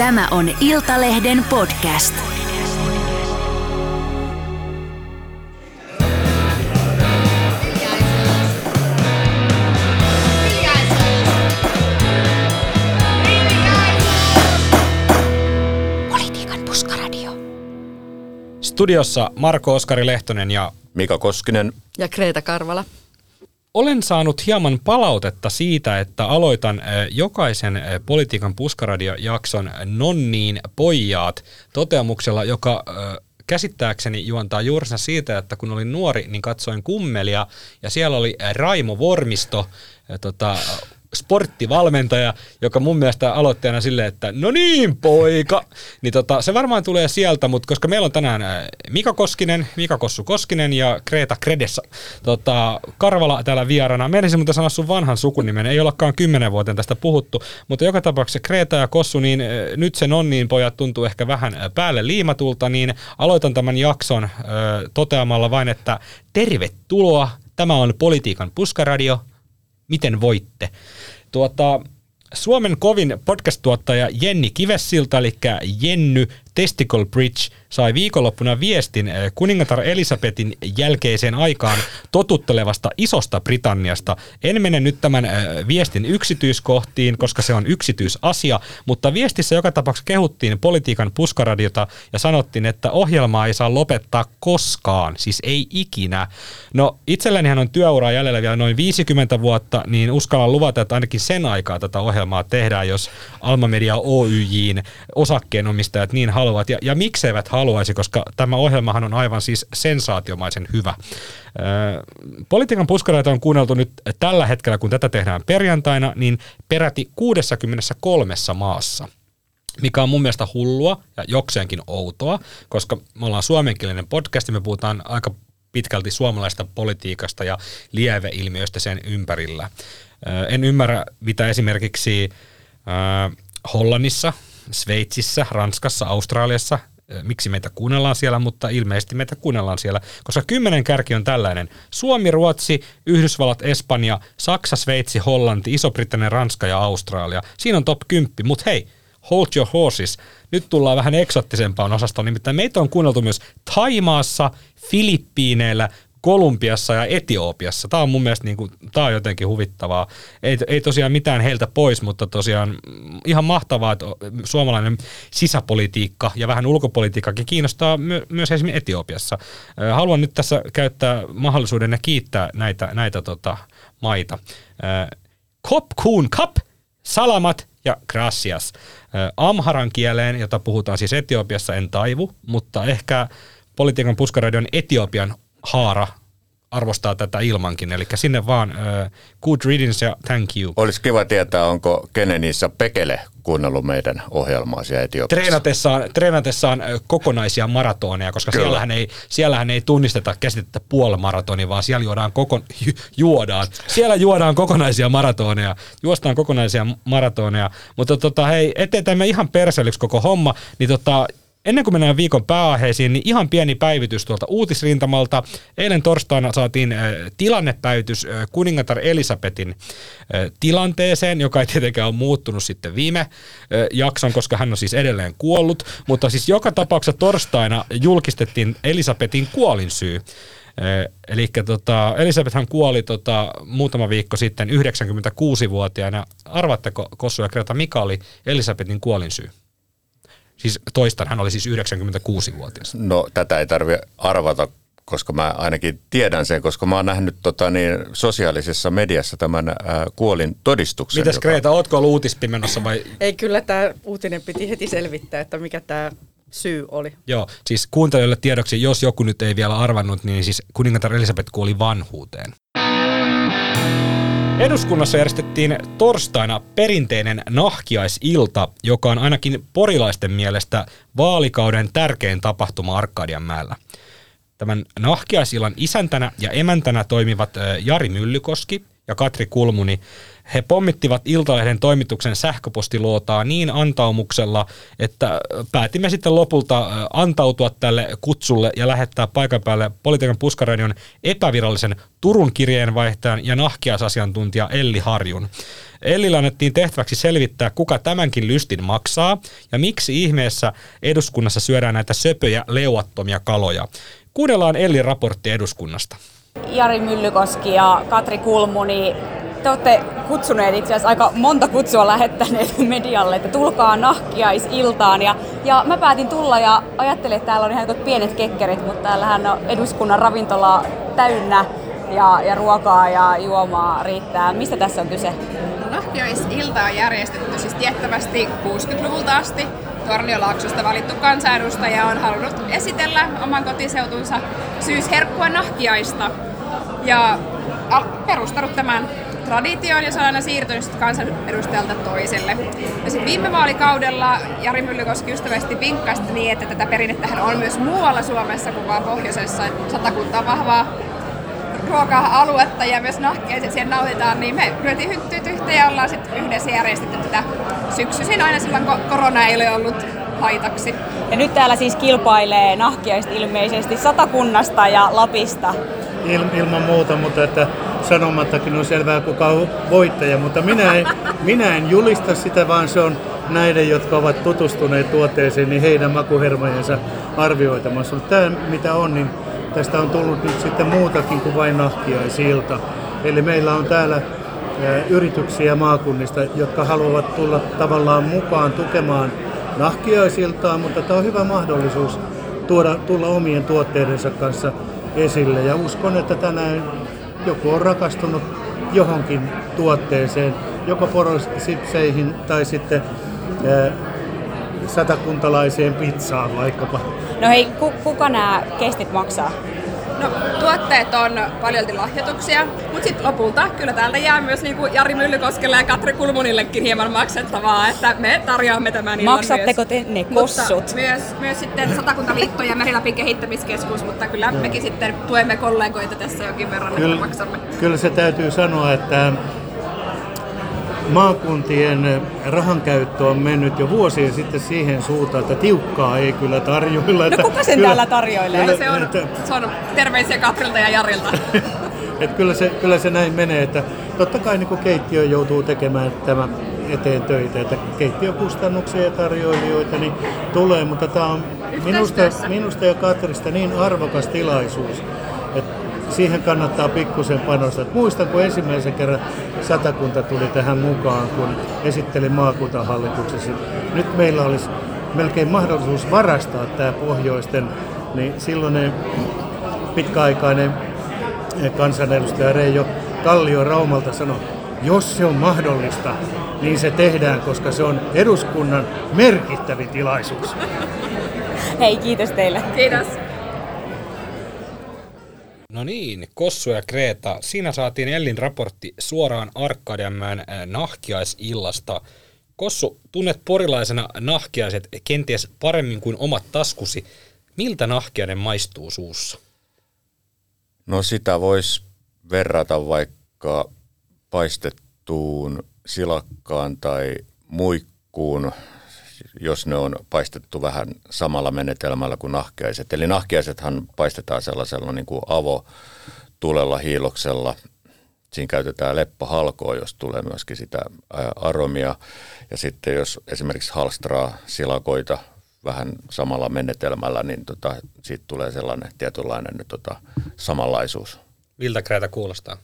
Tämä on Iltalehden podcast. Politiikan puskaradio. Studiossa Marko Oskari Lehtonen ja Mika Koskinen. Ja Kreta Karvala. Olen saanut hieman palautetta siitä, että aloitan jokaisen Politiikan puskaradio-jakson nonniin pojaat toteamuksella, joka käsittääkseni juontaa juurensa siitä, että kun olin nuori, niin katsoin kummelia ja siellä oli Raimo Vormisto, tota, sporttivalmentaja, joka mun mielestä aloitti aina silleen, että no niin poika, niin tota, se varmaan tulee sieltä, mutta koska meillä on tänään Mika Koskinen, Mika Kossu Koskinen ja Kreta Kredessa. Tota, Karvala täällä vieraana. Menisin mutta sanoa sun vanhan sukunimen, ei ollakaan kymmenen vuoteen tästä puhuttu, mutta joka tapauksessa Kreta ja Kossu, niin nyt se nonniin pojat tuntuu ehkä vähän äh, päälle liimatulta, niin aloitan tämän jakson toteamalla vain, että tervetuloa, tämä on Politiikan puskaradio, miten voitte. Tuota, Suomen kovin podcast-tuottaja Jenni Kivessilta, eli Jenny Testicle Bridge, sai viikonloppuna viestin eh, kuningatar Elisabetin jälkeiseen aikaan totuttelevasta isosta Britanniasta. En mene nyt tämän eh, viestin yksityiskohtiin, koska se on yksityisasia, mutta viestissä joka tapauksessa kehuttiin politiikan puskaradiota ja sanottiin, että ohjelmaa ei saa lopettaa koskaan, siis ei ikinä. No itsellänihän on työura jäljellä vielä noin 50 vuotta, niin uskallan luvata, että ainakin sen aikaa tätä ohjelmaa tehdään, jos Alma Media Oyjin osakkeenomistajat niin haluavat. Ja, ja mikseivät haluaisi, koska tämä ohjelmahan on aivan siis sensaatiomaisen hyvä. Öö, Politiikan puskareita on kuunneltu nyt tällä hetkellä, kun tätä tehdään perjantaina, niin peräti 63 maassa mikä on mun mielestä hullua ja jokseenkin outoa, koska me ollaan suomenkielinen podcast ja me puhutaan aika pitkälti suomalaista politiikasta ja lieveilmiöistä sen ympärillä. En ymmärrä, mitä esimerkiksi Hollannissa, Sveitsissä, Ranskassa, Australiassa, miksi meitä kuunnellaan siellä, mutta ilmeisesti meitä kuunnellaan siellä, koska kymmenen kärki on tällainen. Suomi, Ruotsi, Yhdysvallat, Espanja, Saksa, Sveitsi, Hollanti, Iso-Britannia, Ranska ja Australia. Siinä on top 10, mutta hei, hold your horses. Nyt tullaan vähän eksottisempaan osastoon, nimittäin meitä on kuunneltu myös Taimaassa, Filippiineillä, Kolumbiassa ja Etiopiassa. Tämä on mun mielestä niin kuin, tämä on jotenkin huvittavaa. Ei, ei tosiaan mitään heiltä pois, mutta tosiaan ihan mahtavaa, että suomalainen sisäpolitiikka ja vähän ulkopolitiikkakin kiinnostaa my- myös esimerkiksi Etiopiassa. Haluan nyt tässä käyttää mahdollisuuden ja kiittää näitä, näitä tota, maita. Kop Kun Kap, Salamat ja Gracias. Amharan kieleen, jota puhutaan siis Etiopiassa, en taivu, mutta ehkä politiikan puskaradion Etiopian haara arvostaa tätä ilmankin, eli sinne vaan uh, good riddance ja thank you. Olisi kiva tietää, onko Kenenissä Pekele kuunnellut meidän ohjelmaa siellä Etiopiassa. Treenatessaan, treenatessaan kokonaisia maratoneja, koska Kyllä. siellähän ei, siellähän ei tunnisteta käsitettä puolimaratoni, vaan siellä juodaan, koko, ju, juodaan. Siellä juodaan kokonaisia maratoneja, juostaan kokonaisia maratoneja, mutta tota, hei, ettei tämä ihan perselyksi koko homma, niin tota, Ennen kuin mennään viikon pääaiheisiin, niin ihan pieni päivitys tuolta uutisrintamalta. Eilen torstaina saatiin äh, tilannepäivitys äh, kuningatar Elisabetin äh, tilanteeseen, joka ei tietenkään ole muuttunut sitten viime jakson, koska hän on siis edelleen kuollut. Mutta siis joka tapauksessa torstaina julkistettiin Elisabetin kuolinsyy. Eli tota, Elisabethan kuoli tota, muutama viikko sitten 96-vuotiaana. Arvaatteko Kossu ja Kreta, mikä oli Elisabetin kuolinsyy? Siis toistan, hän oli siis 96-vuotias. No tätä ei tarvitse arvata, koska mä ainakin tiedän sen, koska mä oon nähnyt tota, niin, sosiaalisessa mediassa tämän ää, kuolin todistuksen. Mitäs joka- Kreta, ootko ollut uutispimenossa vai? Ei kyllä tämä uutinen piti heti selvittää, että mikä tämä syy oli. Joo, siis kuuntelijoille tiedoksi, jos joku nyt ei vielä arvannut, niin siis kuningatar Elisabeth kuoli vanhuuteen. Eduskunnassa järjestettiin torstaina perinteinen nahkiaisilta, joka on ainakin porilaisten mielestä vaalikauden tärkein tapahtuma Arkadianmäellä. Tämän nahkiaisillan isäntänä ja emäntänä toimivat Jari Myllykoski ja Katri Kulmuni. He pommittivat Iltalehden toimituksen sähköpostiluotaa niin antaumuksella, että päätimme sitten lopulta antautua tälle kutsulle ja lähettää paikan päälle politiikan puskaradion epävirallisen Turun kirjeenvaihtajan ja nahkiasasiantuntija Elli Harjun. Ellillä annettiin tehtäväksi selvittää, kuka tämänkin lystin maksaa ja miksi ihmeessä eduskunnassa syödään näitä söpöjä leuattomia kaloja. Kuunnellaan Ellin raportti eduskunnasta. Jari Myllykoski ja Katri Kulmuni, te olette kutsuneet itse asiassa aika monta kutsua lähettäneet medialle, että tulkaa nahkiaisiltaan. Ja, ja mä päätin tulla ja ajattelin, että täällä on ihan pienet kekkerit, mutta täällähän on eduskunnan ravintola täynnä ja, ja ruokaa ja juomaa riittää. Mistä tässä on kyse? Nahkiaisilta on järjestetty siis tiettävästi 60-luvulta asti. Torniolaaksosta valittu kansanedustaja on halunnut esitellä oman kotiseutunsa syysherkkua nahkiaista ja perustanut tämän traditioon ja se on aina siirtynyt kansanedustajalta toiselle. Ja sitten viime vaalikaudella Jari Myllykoski ystävästi vinkkasi niin, että tätä perinnettähän on myös muualla Suomessa kuin vaan pohjoisessa. Satakunta on vahvaa ruoka-aluetta ja myös nahkeiset siellä nautitaan, niin me lyötiin hynttyt yhteen ja ollaan sitten yhdessä järjestetty tätä syksyisin aina silloin, kun korona ei ole ollut haitaksi. Ja nyt täällä siis kilpailee nahkiaista ilmeisesti Satakunnasta ja Lapista. Il, ilman muuta, mutta että sanomattakin on selvää, kuka on voittaja, mutta minä en, minä en julista sitä, vaan se on näiden, jotka ovat tutustuneet tuotteeseen, niin heidän makuhermojensa arvioitamassa. Mutta tämä, mitä on, niin tästä on tullut nyt sitten muutakin kuin vain nahkiaisilta. Eli meillä on täällä yrityksiä maakunnista, jotka haluavat tulla tavallaan mukaan tukemaan nahkiaisiltaa, mutta tämä on hyvä mahdollisuus tuoda, tulla omien tuotteidensa kanssa esille. Ja uskon, että tänään joku on rakastunut johonkin tuotteeseen, joko porosipseihin tai sitten satakuntalaiseen pizzaan vaikkapa. No hei, ku, kuka nämä kestit maksaa? No, tuotteet on paljolti lahjoituksia, mutta sitten lopulta kyllä täältä jää myös niin kuin Jari Myllykoskelle ja Katri Kulmunillekin hieman maksettavaa, että me tarjoamme tämän illan Maksatteko te ne kossut? Mutta myös, myös sitten Satakuntaliitto ja Merilapin kehittämiskeskus, mutta kyllä mekin sitten tuemme kollegoita tässä jonkin verran, kyllä, että maksamme. Kyllä se täytyy sanoa, että maakuntien rahankäyttö on mennyt jo vuosia sitten siihen suuntaan, että tiukkaa ei kyllä tarjoilla. No kuka sen kyllä, täällä tarjoilee? Kyllä, se, on, että, se on terveisiä Katrilta ja Jarilta. että kyllä, se, kyllä se näin menee, että totta kai niin keittiö joutuu tekemään tämä eteen töitä, että keittiökustannuksia ja tarjoilijoita niin tulee, mutta tämä on minusta, minusta ja Katrista niin arvokas tilaisuus, siihen kannattaa pikkusen panostaa. Muistan, kun ensimmäisen kerran satakunta tuli tähän mukaan, kun esittelin maakuntahallituksessa. Nyt meillä olisi melkein mahdollisuus varastaa tämä pohjoisten, niin silloin pitkäaikainen kansanedustaja Reijo Kallio Raumalta sanoi, jos se on mahdollista, niin se tehdään, koska se on eduskunnan merkittävin tilaisuus. Hei, kiitos teille. Kiitos. No niin, Kossu ja Kreta. Siinä saatiin Ellin raportti suoraan Arkadianmäen nahkiaisillasta. Kossu, tunnet porilaisena nahkiaiset kenties paremmin kuin omat taskusi. Miltä nahkiainen maistuu suussa? No sitä voisi verrata vaikka paistettuun silakkaan tai muikkuun jos ne on paistettu vähän samalla menetelmällä kuin nahkeaiset. Eli nahkeaisethan paistetaan sellaisella niin kuin tulella hiiloksella. Siinä käytetään leppähalkoa, jos tulee myöskin sitä aromia. Ja sitten jos esimerkiksi halstraa silakoita vähän samalla menetelmällä, niin tota, siitä tulee sellainen tietynlainen tota, samanlaisuus. Miltä Kreeta kuulostaa?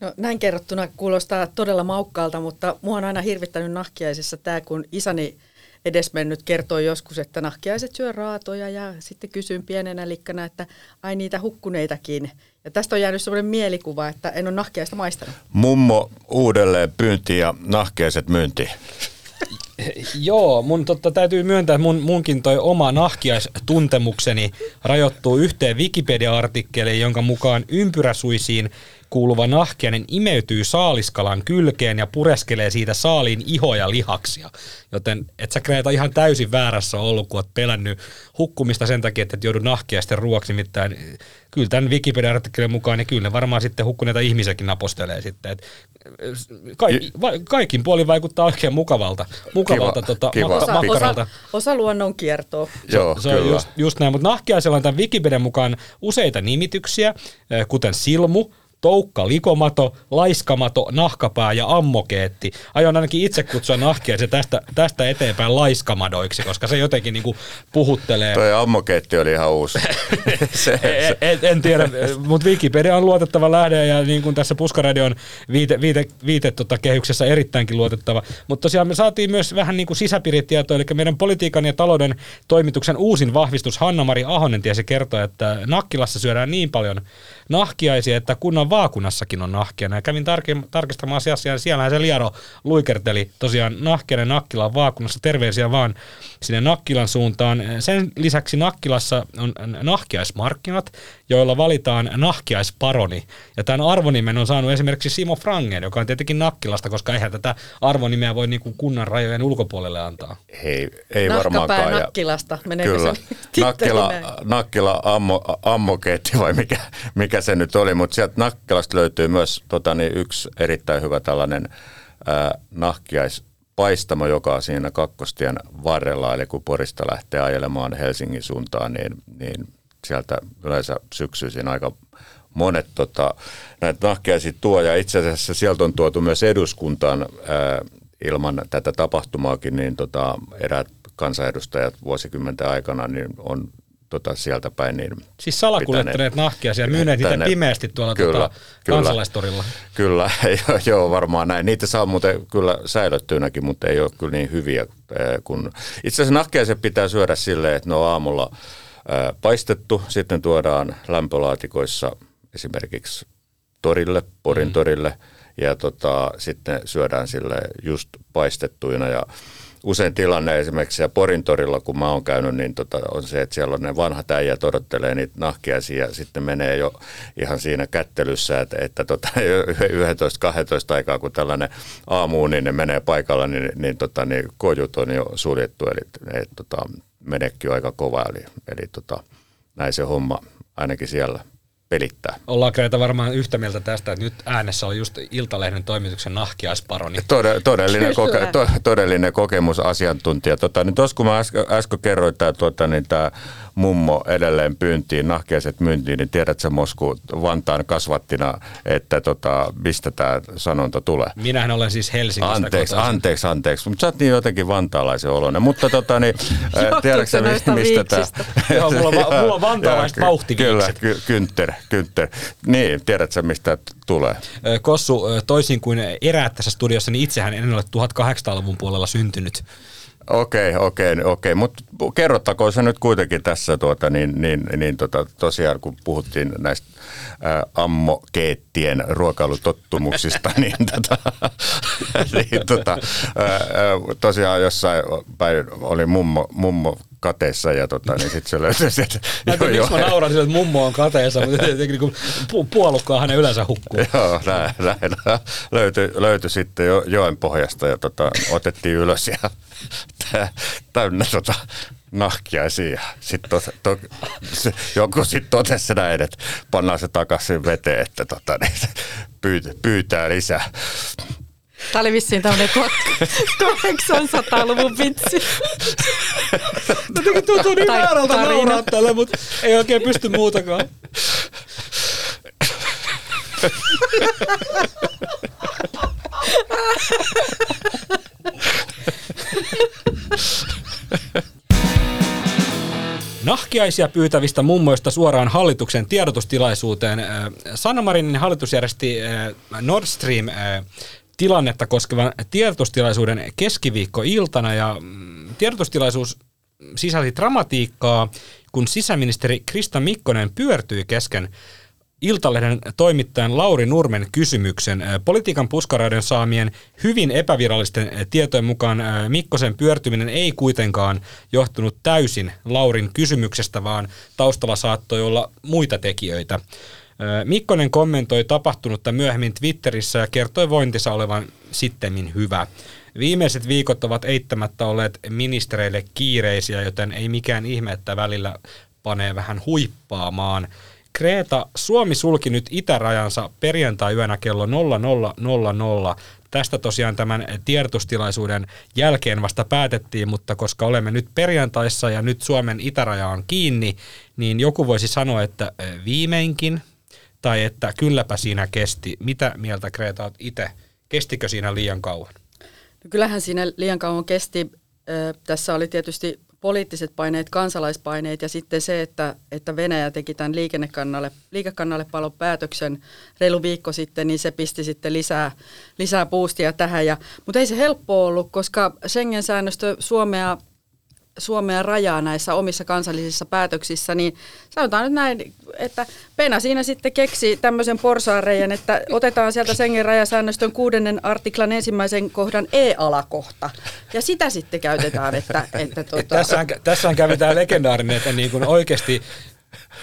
No, näin kerrottuna kuulostaa todella maukkaalta, mutta mua on aina hirvittänyt nahkiaisissa tämä, kun isäni edesmennyt kertoi joskus, että nahkiaiset syö raatoja ja sitten kysyin pienenä likkana, että ai niitä hukkuneitakin. Ja tästä on jäänyt sellainen mielikuva, että en ole nahkiaista maistanut. Mummo uudelleen pyynti ja nahkiaiset myynti. Joo, mun totta täytyy myöntää, että mun, munkin toi oma nahkiaistuntemukseni rajoittuu yhteen Wikipedia-artikkeliin, jonka mukaan ympyräsuisiin kuuluva nahkiainen imeytyy saaliskalan kylkeen ja pureskelee siitä saaliin ihoja lihaksia. Joten et sä Kreeta ihan täysin väärässä ollut, kun oot pelännyt hukkumista sen takia, että et joudu nahkiaisten ruoksi. Nimittäin kyllä tämän Wikipedia-artikkelin mukaan, niin kyllä ne varmaan sitten hukkuneita ihmisiäkin napostelee sitten. Et kaikki, va, kaikin puolin vaikuttaa oikein mukavalta, mukavalta kiva, tota, kiva. Osa, osa, osa luonnon kiertoa. Joo, se, se on just, just näin, mutta nahkiaisella on tämän Wikipedian mukaan useita nimityksiä, kuten silmu, toukka, likomato, laiskamato, nahkapää ja ammokeetti. Aion ainakin itse kutsua nahkiaisia tästä, tästä eteenpäin laiskamadoiksi, koska se jotenkin niinku puhuttelee. Toi ammokeetti oli ihan uusi. se, En, en, en tiedä, mutta Wikipedia on luotettava lähde ja niin kuin tässä Puskaradion viite, viite, viite tota, kehyksessä erittäinkin luotettava. Mutta tosiaan me saatiin myös vähän niin kuin sisäpiiritietoa, eli meidän politiikan ja talouden toimituksen uusin vahvistus Hanna-Mari Ahonen tiesi kertoa, että Nakkilassa syödään niin paljon nahkiaisia, että kunnan vaakunassakin on nahkiana. Ja kävin tarki- tarkistamaan asiassa ja siellähän se Liaro luikerteli tosiaan nahkiainen Nakkilan vaakunassa. Terveisiä vaan sinne Nakkilan suuntaan. Sen lisäksi Nakkilassa on nahkiaismarkkinat, joilla valitaan nahkiaisparoni. Ja tämän arvonimen on saanut esimerkiksi Simo Frangen, joka on tietenkin Nakkilasta, koska eihän tätä arvonimeä voi niin kuin kunnan rajojen ulkopuolelle antaa. Ei, ei varmaankaan. Ja- Nakkilasta, meneekö Kyllä. Nakkila? Nakkila ammo, ammokeetti vai mikä, mikä se nyt oli, mutta sieltä Nakkilasta löytyy myös tota, niin yksi erittäin hyvä tällainen ää, nahkiaispaistamo, joka on siinä kakkostien varrella, eli kun Porista lähtee ajelemaan Helsingin suuntaan, niin, niin sieltä yleensä syksyisin aika monet tota, näitä nahkiaisia tuo, ja itse asiassa sieltä on tuotu myös eduskuntaan ää, ilman tätä tapahtumaakin, niin tota, eräät kansanedustajat vuosikymmenten aikana niin on tota, sieltä päin. Niin Siis salakuljettaneet nahkiaisia ja myyneet niitä pimeästi tuolla Kyllä, tota, kyllä. kansalaistorilla. Kyllä, joo, joo, varmaan näin. Niitä saa muuten kyllä säilöttyynäkin, mutta ei ole kyllä niin hyviä. Kun... Itse asiassa nahkeaiset pitää syödä silleen, että ne on aamulla paistettu, sitten tuodaan lämpölaatikoissa esimerkiksi torille, Porin mm. torille, ja tota, sitten syödään sille just paistettuina. Ja usein tilanne esimerkiksi siellä Porin torilla, kun mä oon käynyt, niin tota, on se, että siellä on ne vanhat äijät odottelee niitä nahkiaisia ja sitten menee jo ihan siinä kättelyssä, että, että tota, 11-12 aikaa, kun tällainen aamuun, niin ne menee paikalla, niin, niin, tota, niin kojut on jo suljettu, eli et, tota, menekki on aika kova, eli, eli tota, näin se homma ainakin siellä pelittää. Ollaan Kreeta varmaan yhtä mieltä tästä, että nyt äänessä on just Iltalehden toimituksen nahkiaisparoni. Tode, todellinen, Kyllä. koke, to, todellinen kokemusasiantuntija. Tota, niin kun mä äsken, äsken kerroin, että tota, niin tämä mummo edelleen pyyntiin, nahkeiset myyntiin, niin tiedätkö Mosku Vantaan kasvattina, että tota, mistä tämä sanonta tulee? Minähän olen siis Helsingistä Anteeksi, kotoisin. anteeksi, anteeksi. Mutta sä oot niin jotenkin vantaalaisen oloinen. Mutta tota, niin, Johtuuko tiedätkö sä, mistä tämä... Joo, mulla mulla on vantaalaiset vauhtiviikset. Kyllä, ky- kynter, kynter. Niin, tiedätkö mistä tulee? Kossu, toisin kuin eräät tässä studiossa, niin itsehän en ole 1800-luvun puolella syntynyt. Okei, okei, okei. Mutta kerrottakoon se nyt kuitenkin tässä, tuota, niin, niin, niin tota, tosiaan kun puhuttiin näistä ammokeettien ruokailutottumuksista, niin, tota, niin tota, tosiaan jossain päin oli mummo, mummo kateessa ja tota, niin sitten se löytyi sieltä. Mä tiedä, miksi mä nauran sille, että mummo on kateessa, mutta jotenkin niin pu- puolukkaa hänen yleensä hukkuu. Joo, näin, näin. Löytyi, löytyi sitten jo, joen pohjasta ja tota, otettiin ylös ja tä- täynnä tota, nahkiaisia. Sitten to, to, se, joku sitten totesi näin, että pannaan se takaisin veteen, että tota, niin, se pyytää, pyytää lisää. Tämä oli vissiin tämmöinen 1800-luvun vitsi. Jotenkin tuntuu niin Tai väärältä tarina. nauraa tälle, mutta ei oikein pysty muutakaan. Nahkiaisia pyytävistä mummoista suoraan hallituksen tiedotustilaisuuteen. Äh, Sanna Marinin hallitus järjesti äh, Nord Stream äh, tilannetta koskevan tiedotustilaisuuden keskiviikkoiltana ja mm, tiedotustilaisuus sisälsi dramatiikkaa, kun sisäministeri Krista Mikkonen pyörtyi kesken Iltalehden toimittajan Lauri Nurmen kysymyksen. Ö, Politiikan puskaraiden saamien hyvin epävirallisten ö, tietojen mukaan ö, Mikkosen pyörtyminen ei kuitenkaan johtunut täysin Laurin kysymyksestä, vaan taustalla saattoi olla muita tekijöitä. Mikkonen kommentoi tapahtunutta myöhemmin Twitterissä ja kertoi vointinsa olevan sittemmin hyvä. Viimeiset viikot ovat eittämättä olleet ministereille kiireisiä, joten ei mikään ihme, että välillä panee vähän huippaamaan. Kreta, Suomi sulki nyt itärajansa perjantai-yönä kello 00.00. Tästä tosiaan tämän tiedotustilaisuuden jälkeen vasta päätettiin, mutta koska olemme nyt perjantaissa ja nyt Suomen itäraja on kiinni, niin joku voisi sanoa, että viimeinkin tai että kylläpä siinä kesti. Mitä mieltä Kreta olet itse? Kestikö siinä liian kauan? No kyllähän siinä liian kauan kesti. Tässä oli tietysti poliittiset paineet, kansalaispaineet ja sitten se, että, että Venäjä teki tämän liikennekannalle, liikekannalle palon päätöksen reilu viikko sitten, niin se pisti sitten lisää, lisää boostia tähän. Ja, mutta ei se helppo ollut, koska Schengen-säännöstö Suomea Suomea rajaa näissä omissa kansallisissa päätöksissä, niin sanotaan nyt näin, että Pena siinä sitten keksi tämmöisen porsaarejan, että otetaan sieltä Sengen rajasäännöstön kuudennen artiklan ensimmäisen kohdan E-alakohta, ja sitä sitten käytetään, että... että tuota... tässähän, tässähän kävi tämä legendaarinen, että niin kuin oikeasti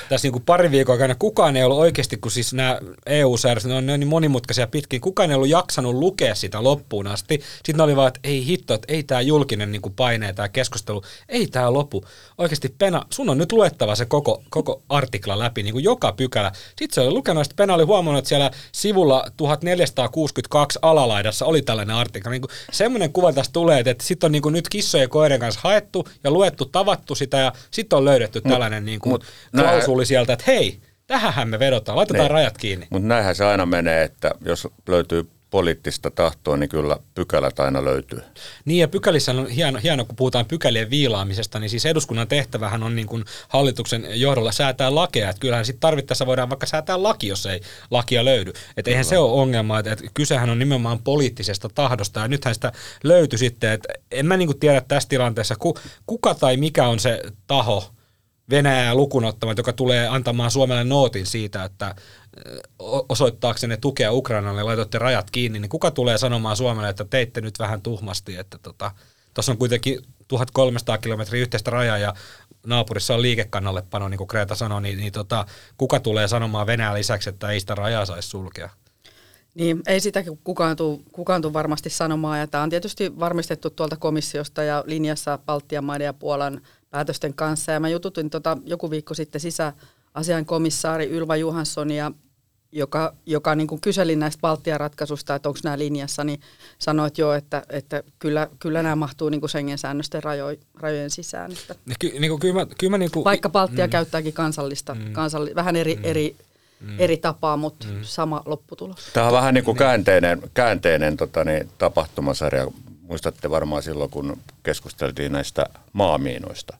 tässä niin kuin pari viikon aikana kukaan ei ollut oikeasti, kun siis nämä EU-säädökset, ne on, ne on niin monimutkaisia pitkin, kukaan ei ollut jaksanut lukea sitä loppuun asti. Sitten ne oli vaan, että ei hitto, että ei tämä julkinen niin kuin paine, tämä keskustelu, ei tämä lopu. Oikeasti Pena, sun on nyt luettava se koko, koko artikla läpi, niin kuin joka pykälä. Sitten se oli lukenut, että Pena oli huomannut, että siellä sivulla 1462 alalaidassa oli tällainen artikla. Niin semmoinen kuva tästä tulee, että sitten on niin kuin nyt kissojen ja koirien kanssa haettu ja luettu, tavattu sitä ja sitten on löydetty tällainen niin kuin, klausuli sieltä, että hei, tähänhän me vedotaan, laitetaan niin. rajat kiinni. Mutta näinhän se aina menee, että jos löytyy poliittista tahtoa, niin kyllä pykälät aina löytyy. Niin ja pykälissä on hieno, hieno, kun puhutaan pykälien viilaamisesta, niin siis eduskunnan tehtävähän on niin kuin hallituksen johdolla säätää lakeja. Että kyllähän sitten tarvittaessa voidaan vaikka säätää laki, jos ei lakia löydy. Että eihän se ole ongelma, että, että kysehän on nimenomaan poliittisesta tahdosta ja nythän sitä löytyi sitten, että en mä niin kuin tiedä tässä tilanteessa, kuka tai mikä on se taho, Venäjää lukunottamat, joka tulee antamaan Suomelle nootin siitä, että osoittaaksenne tukea Ukrainalle laitoitte rajat kiinni, niin kuka tulee sanomaan Suomelle, että teitte nyt vähän tuhmasti, että tota, on kuitenkin 1300 kilometriä yhteistä rajaa ja naapurissa on liikekannallepano, niin kuin Kreta sanoi, niin, niin tota, kuka tulee sanomaan Venäjän lisäksi, että ei sitä rajaa saisi sulkea? Niin, ei sitä kukaan tule, kukaan tule varmasti sanomaan. Ja tämä on tietysti varmistettu tuolta komissiosta ja linjassa Baltian maiden ja Puolan päätösten kanssa. Ja mä jututin tota, joku viikko sitten sisäasian komissaari Ylva Johanssonia, joka, joka niin kuin kyseli näistä Baltian ratkaisusta, että onko nämä linjassa, niin sanoi, että joo, että, että kyllä, kyllä nämä mahtuu niin kuin Schengen-säännösten rajo, rajojen sisään. Että Ky, niin kuin, kyllä mä, kyllä mä niin kuin, Vaikka Baltia mm, käyttääkin kansallista, mm, kansalli, vähän eri, mm, eri, mm, eri tapaa, mutta mm. sama lopputulos. Tämä on vähän niin kuin käänteinen, käänteinen tota niin, tapahtumasarja muistatte varmaan silloin, kun keskusteltiin näistä maamiinoista.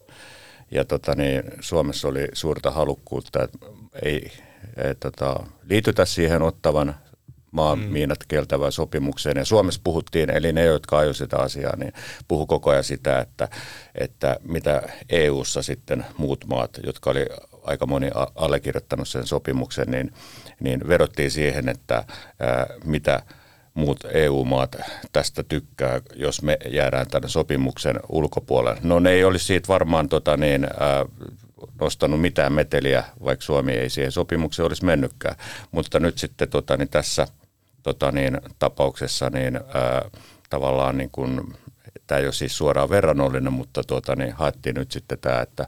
Ja tota, niin, Suomessa oli suurta halukkuutta, että ei et, tota, liitytä siihen ottavan maamiinat kieltävään sopimukseen. Ja Suomessa puhuttiin, eli ne, jotka ajoivat sitä asiaa, niin puhu koko ajan sitä, että, että mitä EU-ssa sitten muut maat, jotka oli aika moni allekirjoittanut sen sopimuksen, niin, niin vedottiin siihen, että ää, mitä – muut EU-maat tästä tykkää, jos me jäädään tämän sopimuksen ulkopuolelle. No ne ei olisi siitä varmaan tota niin, nostanut mitään meteliä, vaikka Suomi ei siihen sopimukseen olisi mennytkään. Mutta nyt sitten tota, niin tässä tota, niin, tapauksessa niin, ää, tavallaan niin kuin, tämä ei ole siis suoraan verrannollinen, mutta tuota, niin haettiin nyt sitten tämä, että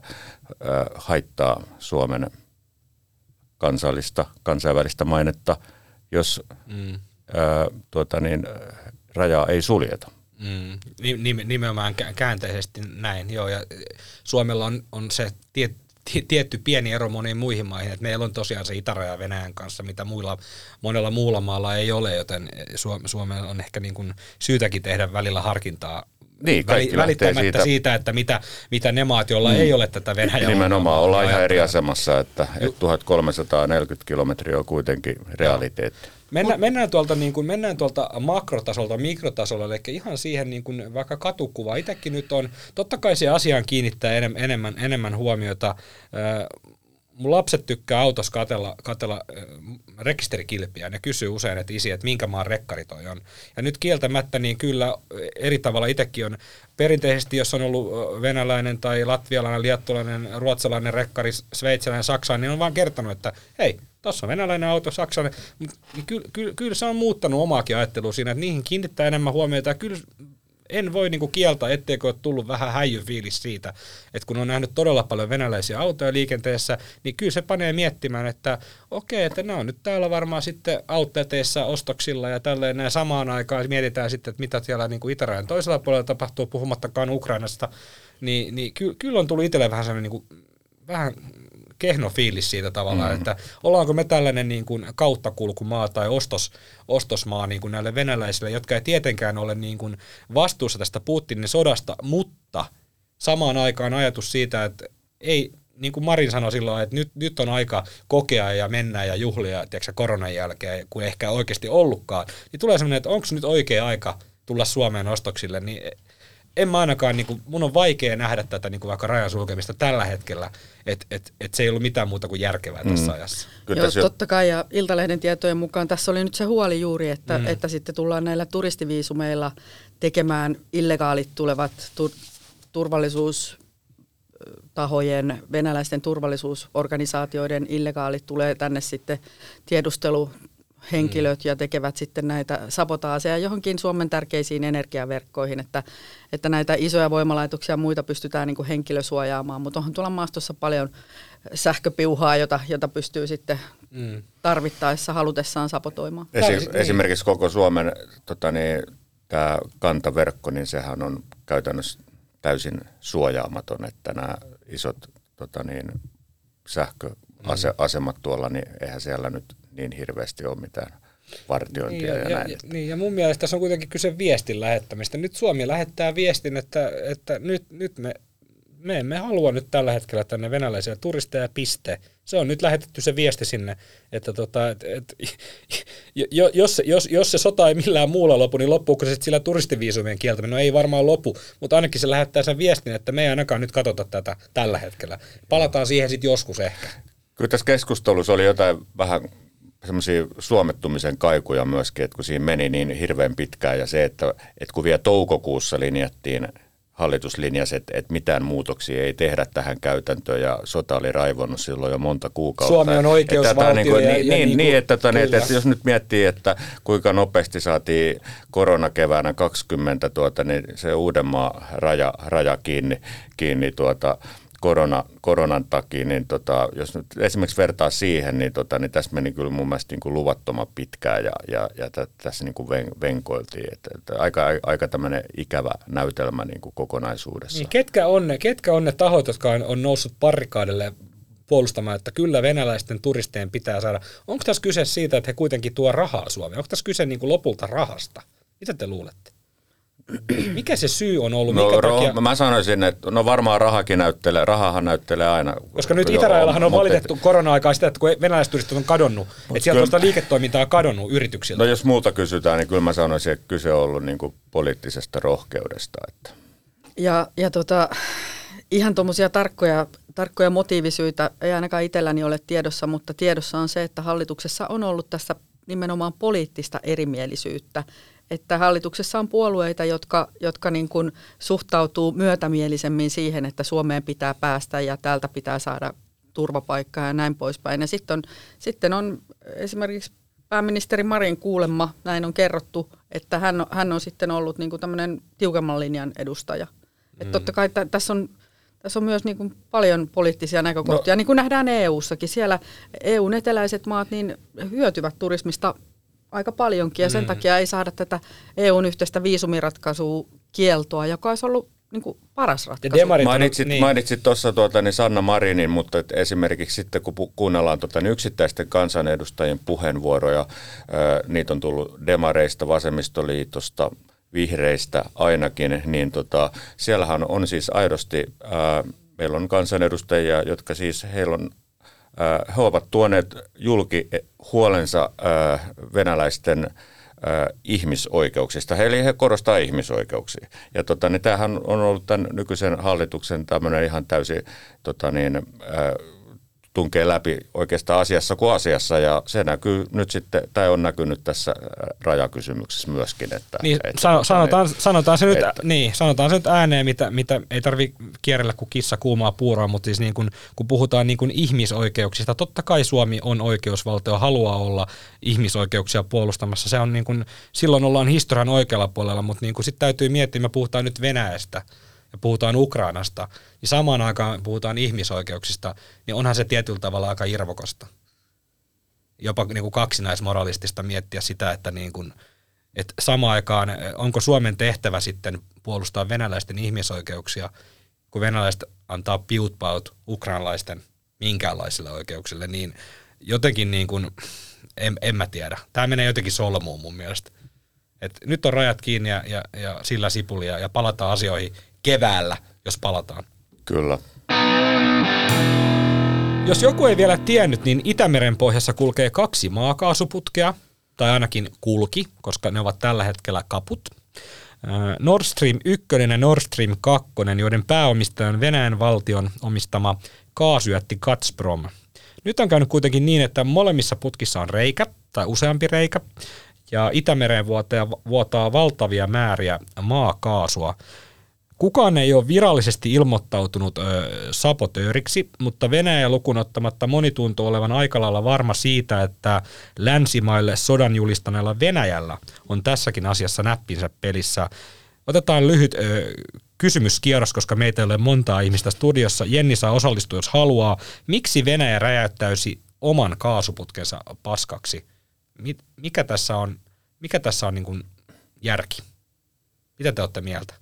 ää, haittaa Suomen kansallista, kansainvälistä mainetta, jos mm ää, tuota niin, rajaa ei suljeta. Mm, nimenomaan käänteisesti näin, joo. Ja Suomella on, on se tie, tietty pieni ero moniin muihin maihin, että meillä on tosiaan se itäraja Venäjän kanssa, mitä muilla, monella muulla maalla ei ole, joten Suomella on ehkä niin kuin syytäkin tehdä välillä harkintaa niin, välittämättä siitä. siitä, että mitä, mitä ne maat, joilla mm. ei ole tätä Venäjää. Nimenomaan ollaan ihan eri asemassa, että, että 1340 kilometriä on kuitenkin realiteetti. Mennään, mennään, tuolta, niin kuin, mennään tuolta makrotasolta mikrotasolle, eli ihan siihen niin kuin vaikka katukuvaan. Itsekin nyt on, totta kai se asiaan kiinnittää enemmän, enemmän huomiota mun lapset tykkää autossa katella, katella äh, rekisterikilpiä. Ne kysyy usein, että isi, että minkä maan rekkari toi on. Ja nyt kieltämättä niin kyllä eri tavalla itsekin on perinteisesti, jos on ollut venäläinen tai latvialainen, liettulainen, ruotsalainen rekkari, sveitsiläinen, saksalainen, niin on vaan kertonut, että hei, tuossa on venäläinen auto, saksalainen. Kyllä, kyllä, kyllä se on muuttanut omaakin ajattelua siinä, että niihin kiinnittää enemmän huomiota. Ja kyllä en voi niinku kieltää, etteikö ole tullut vähän häijyfiilis siitä, että kun on nähnyt todella paljon venäläisiä autoja liikenteessä, niin kyllä se panee miettimään, että okei, että ne on nyt täällä varmaan sitten outleteissa ostoksilla ja tälleen näin samaan aikaan mietitään sitten, että mitä siellä niinku itärajan toisella puolella tapahtuu, puhumattakaan Ukrainasta, niin, niin ky, kyllä on tullut itselle vähän sellainen niinku, vähän kehno fiilis siitä tavallaan, mm. että ollaanko me tällainen niin kuin kauttakulkumaa tai ostos, ostosmaa niin kuin näille venäläisille, jotka ei tietenkään ole niin kuin vastuussa tästä Putinin sodasta, mutta samaan aikaan ajatus siitä, että ei, niin kuin Marin sanoi silloin, että nyt, nyt on aika kokea ja mennä ja juhlia tiedätkö, koronan jälkeen, kun ehkä oikeasti ollutkaan, niin tulee sellainen, että onko nyt oikea aika tulla Suomeen ostoksille, niin en mä ainakaan, niin kuin, mun on vaikea nähdä tätä niin kuin vaikka rajan sulkemista tällä hetkellä, että et, et se ei ollut mitään muuta kuin järkevää tässä mm. ajassa. Kyllä Joo, totta kai, ja Iltalehden tietojen mukaan tässä oli nyt se huoli juuri, että, mm. että sitten tullaan näillä turistiviisumeilla tekemään illegaalit tulevat tu- turvallisuus tahojen, venäläisten turvallisuusorganisaatioiden illegaalit tulee tänne sitten tiedustelu henkilöt mm. ja tekevät sitten näitä sabotaaseja johonkin Suomen tärkeisiin energiaverkkoihin, että, että näitä isoja voimalaitoksia ja muita pystytään niin kuin henkilösuojaamaan, mutta onhan tuolla maastossa paljon sähköpiuhaa, jota, jota pystyy sitten mm. tarvittaessa halutessaan sabotoimaan. Esi- esimerkiksi koko Suomen tota niin, tämä kantaverkko, niin sehän on käytännössä täysin suojaamaton, että nämä isot tota niin, sähköasemat tuolla, niin eihän siellä nyt niin hirveästi ole mitään vartiointia niin, ja, ja, näin. Ja, niin, ja mun mielestä tässä on kuitenkin kyse viestin lähettämistä. Nyt Suomi lähettää viestin, että, että nyt, nyt me, me emme halua nyt tällä hetkellä tänne venäläisiä turisteja, piste. Se on nyt lähetetty se viesti sinne, että tota, et, et, jos, jos, jos se sota ei millään muulla lopu, niin loppuuko se sillä turistiviisumien kieltäminen? No ei varmaan lopu, mutta ainakin se lähettää sen viestin, että me ei ainakaan nyt katsota tätä tällä hetkellä. Palataan siihen sitten joskus ehkä. Kyllä tässä keskustelussa oli jotain vähän semmoisia suomettumisen kaikuja myöskin, että kun siinä meni niin hirveän pitkään ja se, että, että kun vielä toukokuussa linjattiin hallitus linjasi, että, että mitään muutoksia ei tehdä tähän käytäntöön ja sota oli raivonnut silloin jo monta kuukautta. Suomi on oikeusvaltio. Niin, kuin, ja, niin, ja niin, niin, että, että, että, että jos nyt miettii, että kuinka nopeasti saatiin korona keväänä 20, tuota, niin se Uudenmaa raja, raja kiinni, kiinni tuota, korona, koronan takia, niin tota, jos nyt esimerkiksi vertaa siihen, niin, tota, niin tässä meni kyllä mun mielestä niin kuin luvattoman pitkään ja, ja, ja tässä niin kuin ven, venkoiltiin. Että, että aika, aika tämmöinen ikävä näytelmä niin kuin kokonaisuudessa. Niin, ketkä, on ne, ketkä on ne tahot, jotka on, on noussut parikaadelle puolustamaan, että kyllä venäläisten turistien pitää saada. Onko tässä kyse siitä, että he kuitenkin tuo rahaa Suomeen? Onko tässä kyse niin kuin lopulta rahasta? Mitä te luulette? Mikä se syy on ollut? No, Mikä ro- takia? Mä sanoisin, että no varmaan rahakin näyttelee, rahahan näyttelee aina. Koska nyt Itärajallahan on valitettu korona-aikaa sitä, että kun venäläisturistit on kadonnut, että sieltä on sitä liiketoimintaa kadonnut yrityksiltä. No jos muuta kysytään, niin kyllä mä sanoisin, että kyse on ollut niin kuin poliittisesta rohkeudesta. Että. Ja, ja tota, ihan tuommoisia tarkkoja, tarkkoja motiivisyitä ei ainakaan itselläni ole tiedossa, mutta tiedossa on se, että hallituksessa on ollut tässä nimenomaan poliittista erimielisyyttä että hallituksessa on puolueita, jotka, jotka niin kuin suhtautuu myötämielisemmin siihen, että Suomeen pitää päästä ja täältä pitää saada turvapaikkaa ja näin poispäin. Ja sitten on, sitten on esimerkiksi pääministeri Marin kuulemma, näin on kerrottu, että hän, hän on sitten ollut niin kuin tämmöinen tiukemman linjan edustaja. Mm. Että totta kai t- tässä on, tässä on myös niin kuin paljon poliittisia näkökohtia, no. niin kuin nähdään EU-sakin. Siellä EUn eteläiset maat niin hyötyvät turismista aika paljonkin ja sen mm. takia ei saada tätä EUn yhteistä viisumiratkaisua kieltoa, joka olisi ollut niin kuin paras ratkaisu. Mainitsit, niin. mainitsit tuossa tuota, niin Sanna Marinin, mutta et esimerkiksi sitten kun pu- kuunnellaan tuota, niin yksittäisten kansanedustajien puheenvuoroja, ää, niitä on tullut demareista, vasemmistoliitosta, vihreistä ainakin, niin tota, siellähän on siis aidosti, ää, meillä on kansanedustajia, jotka siis, heillä on he ovat tuoneet julki huolensa venäläisten ihmisoikeuksista. Eli he korostaa ihmisoikeuksia. Ja tota, niin tämähän on ollut tämän nykyisen hallituksen tämmöinen ihan täysin tota niin, tunkee läpi oikeastaan asiassa kuin asiassa ja se näkyy nyt sitten, tai on näkynyt tässä äh, rajakysymyksessä myöskin. Että, niin, että, sano, sanotaan, että, sanotaan, se nyt, että, niin, sanotaan se nyt ääneen, mitä, mitä ei tarvi kierrellä kuin kissa kuumaa puuroa, mutta siis niin kun, kun puhutaan niin kun ihmisoikeuksista, totta kai Suomi on oikeusvaltio, haluaa olla ihmisoikeuksia puolustamassa, se on niin kun, silloin ollaan historian oikealla puolella, mutta niin sitten täytyy miettiä, me puhutaan nyt Venäjästä, ja puhutaan Ukrainasta, niin samaan aikaan puhutaan ihmisoikeuksista, niin onhan se tietyllä tavalla aika irvokasta. Jopa niin kuin kaksinaismoralistista miettiä sitä, että, niin kuin, että samaan aikaan onko Suomen tehtävä sitten puolustaa venäläisten ihmisoikeuksia, kun venäläiset antaa piutpaut ukrainalaisten minkäänlaisille oikeuksille, niin jotenkin niin kuin, en, en mä tiedä. Tämä menee jotenkin solmuun mun mielestä. Et nyt on rajat kiinni ja, ja, ja sillä sipulia ja palataan asioihin keväällä, jos palataan. Kyllä. Jos joku ei vielä tiennyt, niin Itämeren pohjassa kulkee kaksi maakaasuputkea, tai ainakin kulki, koska ne ovat tällä hetkellä kaput. Nord Stream 1 ja Nord Stream 2, joiden pääomistaja on Venäjän valtion omistama kaasujätti Gazprom. Nyt on käynyt kuitenkin niin, että molemmissa putkissa on reikä tai useampi reikä, ja Itämereen vuotaa, vuotaa valtavia määriä maakaasua. Kukaan ei ole virallisesti ilmoittautunut ö, sapotööriksi, mutta Venäjä lukunottamatta moni tuntuu olevan aika lailla varma siitä, että länsimaille sodan julistaneella Venäjällä on tässäkin asiassa näppinsä pelissä. Otetaan lyhyt ö, kysymyskierros, koska meitä ei ole montaa ihmistä studiossa. Jenni saa osallistua, jos haluaa. Miksi Venäjä räjäyttäisi oman kaasuputkensa paskaksi? Mikä tässä on, mikä tässä on niin järki? Mitä te olette mieltä?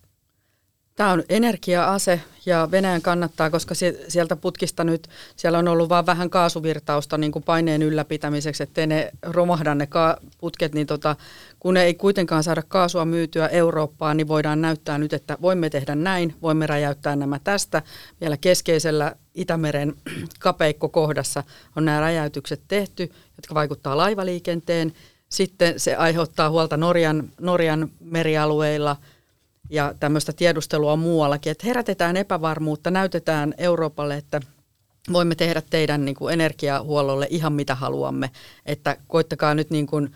Tämä on energia-ase ja Venäjän kannattaa, koska sieltä putkista nyt, siellä on ollut vain vähän kaasuvirtausta niin kuin paineen ylläpitämiseksi, ettei ne romahda ne putket, niin tota, kun ei kuitenkaan saada kaasua myytyä Eurooppaan, niin voidaan näyttää nyt, että voimme tehdä näin, voimme räjäyttää nämä tästä. Vielä keskeisellä Itämeren kapeikkokohdassa on nämä räjäytykset tehty, jotka vaikuttaa laivaliikenteen. Sitten se aiheuttaa huolta Norjan, Norjan merialueilla – ja tämmöistä tiedustelua muuallakin, että herätetään epävarmuutta, näytetään Euroopalle, että voimme tehdä teidän niin kuin energiahuollolle ihan mitä haluamme, että koittakaa nyt niin kuin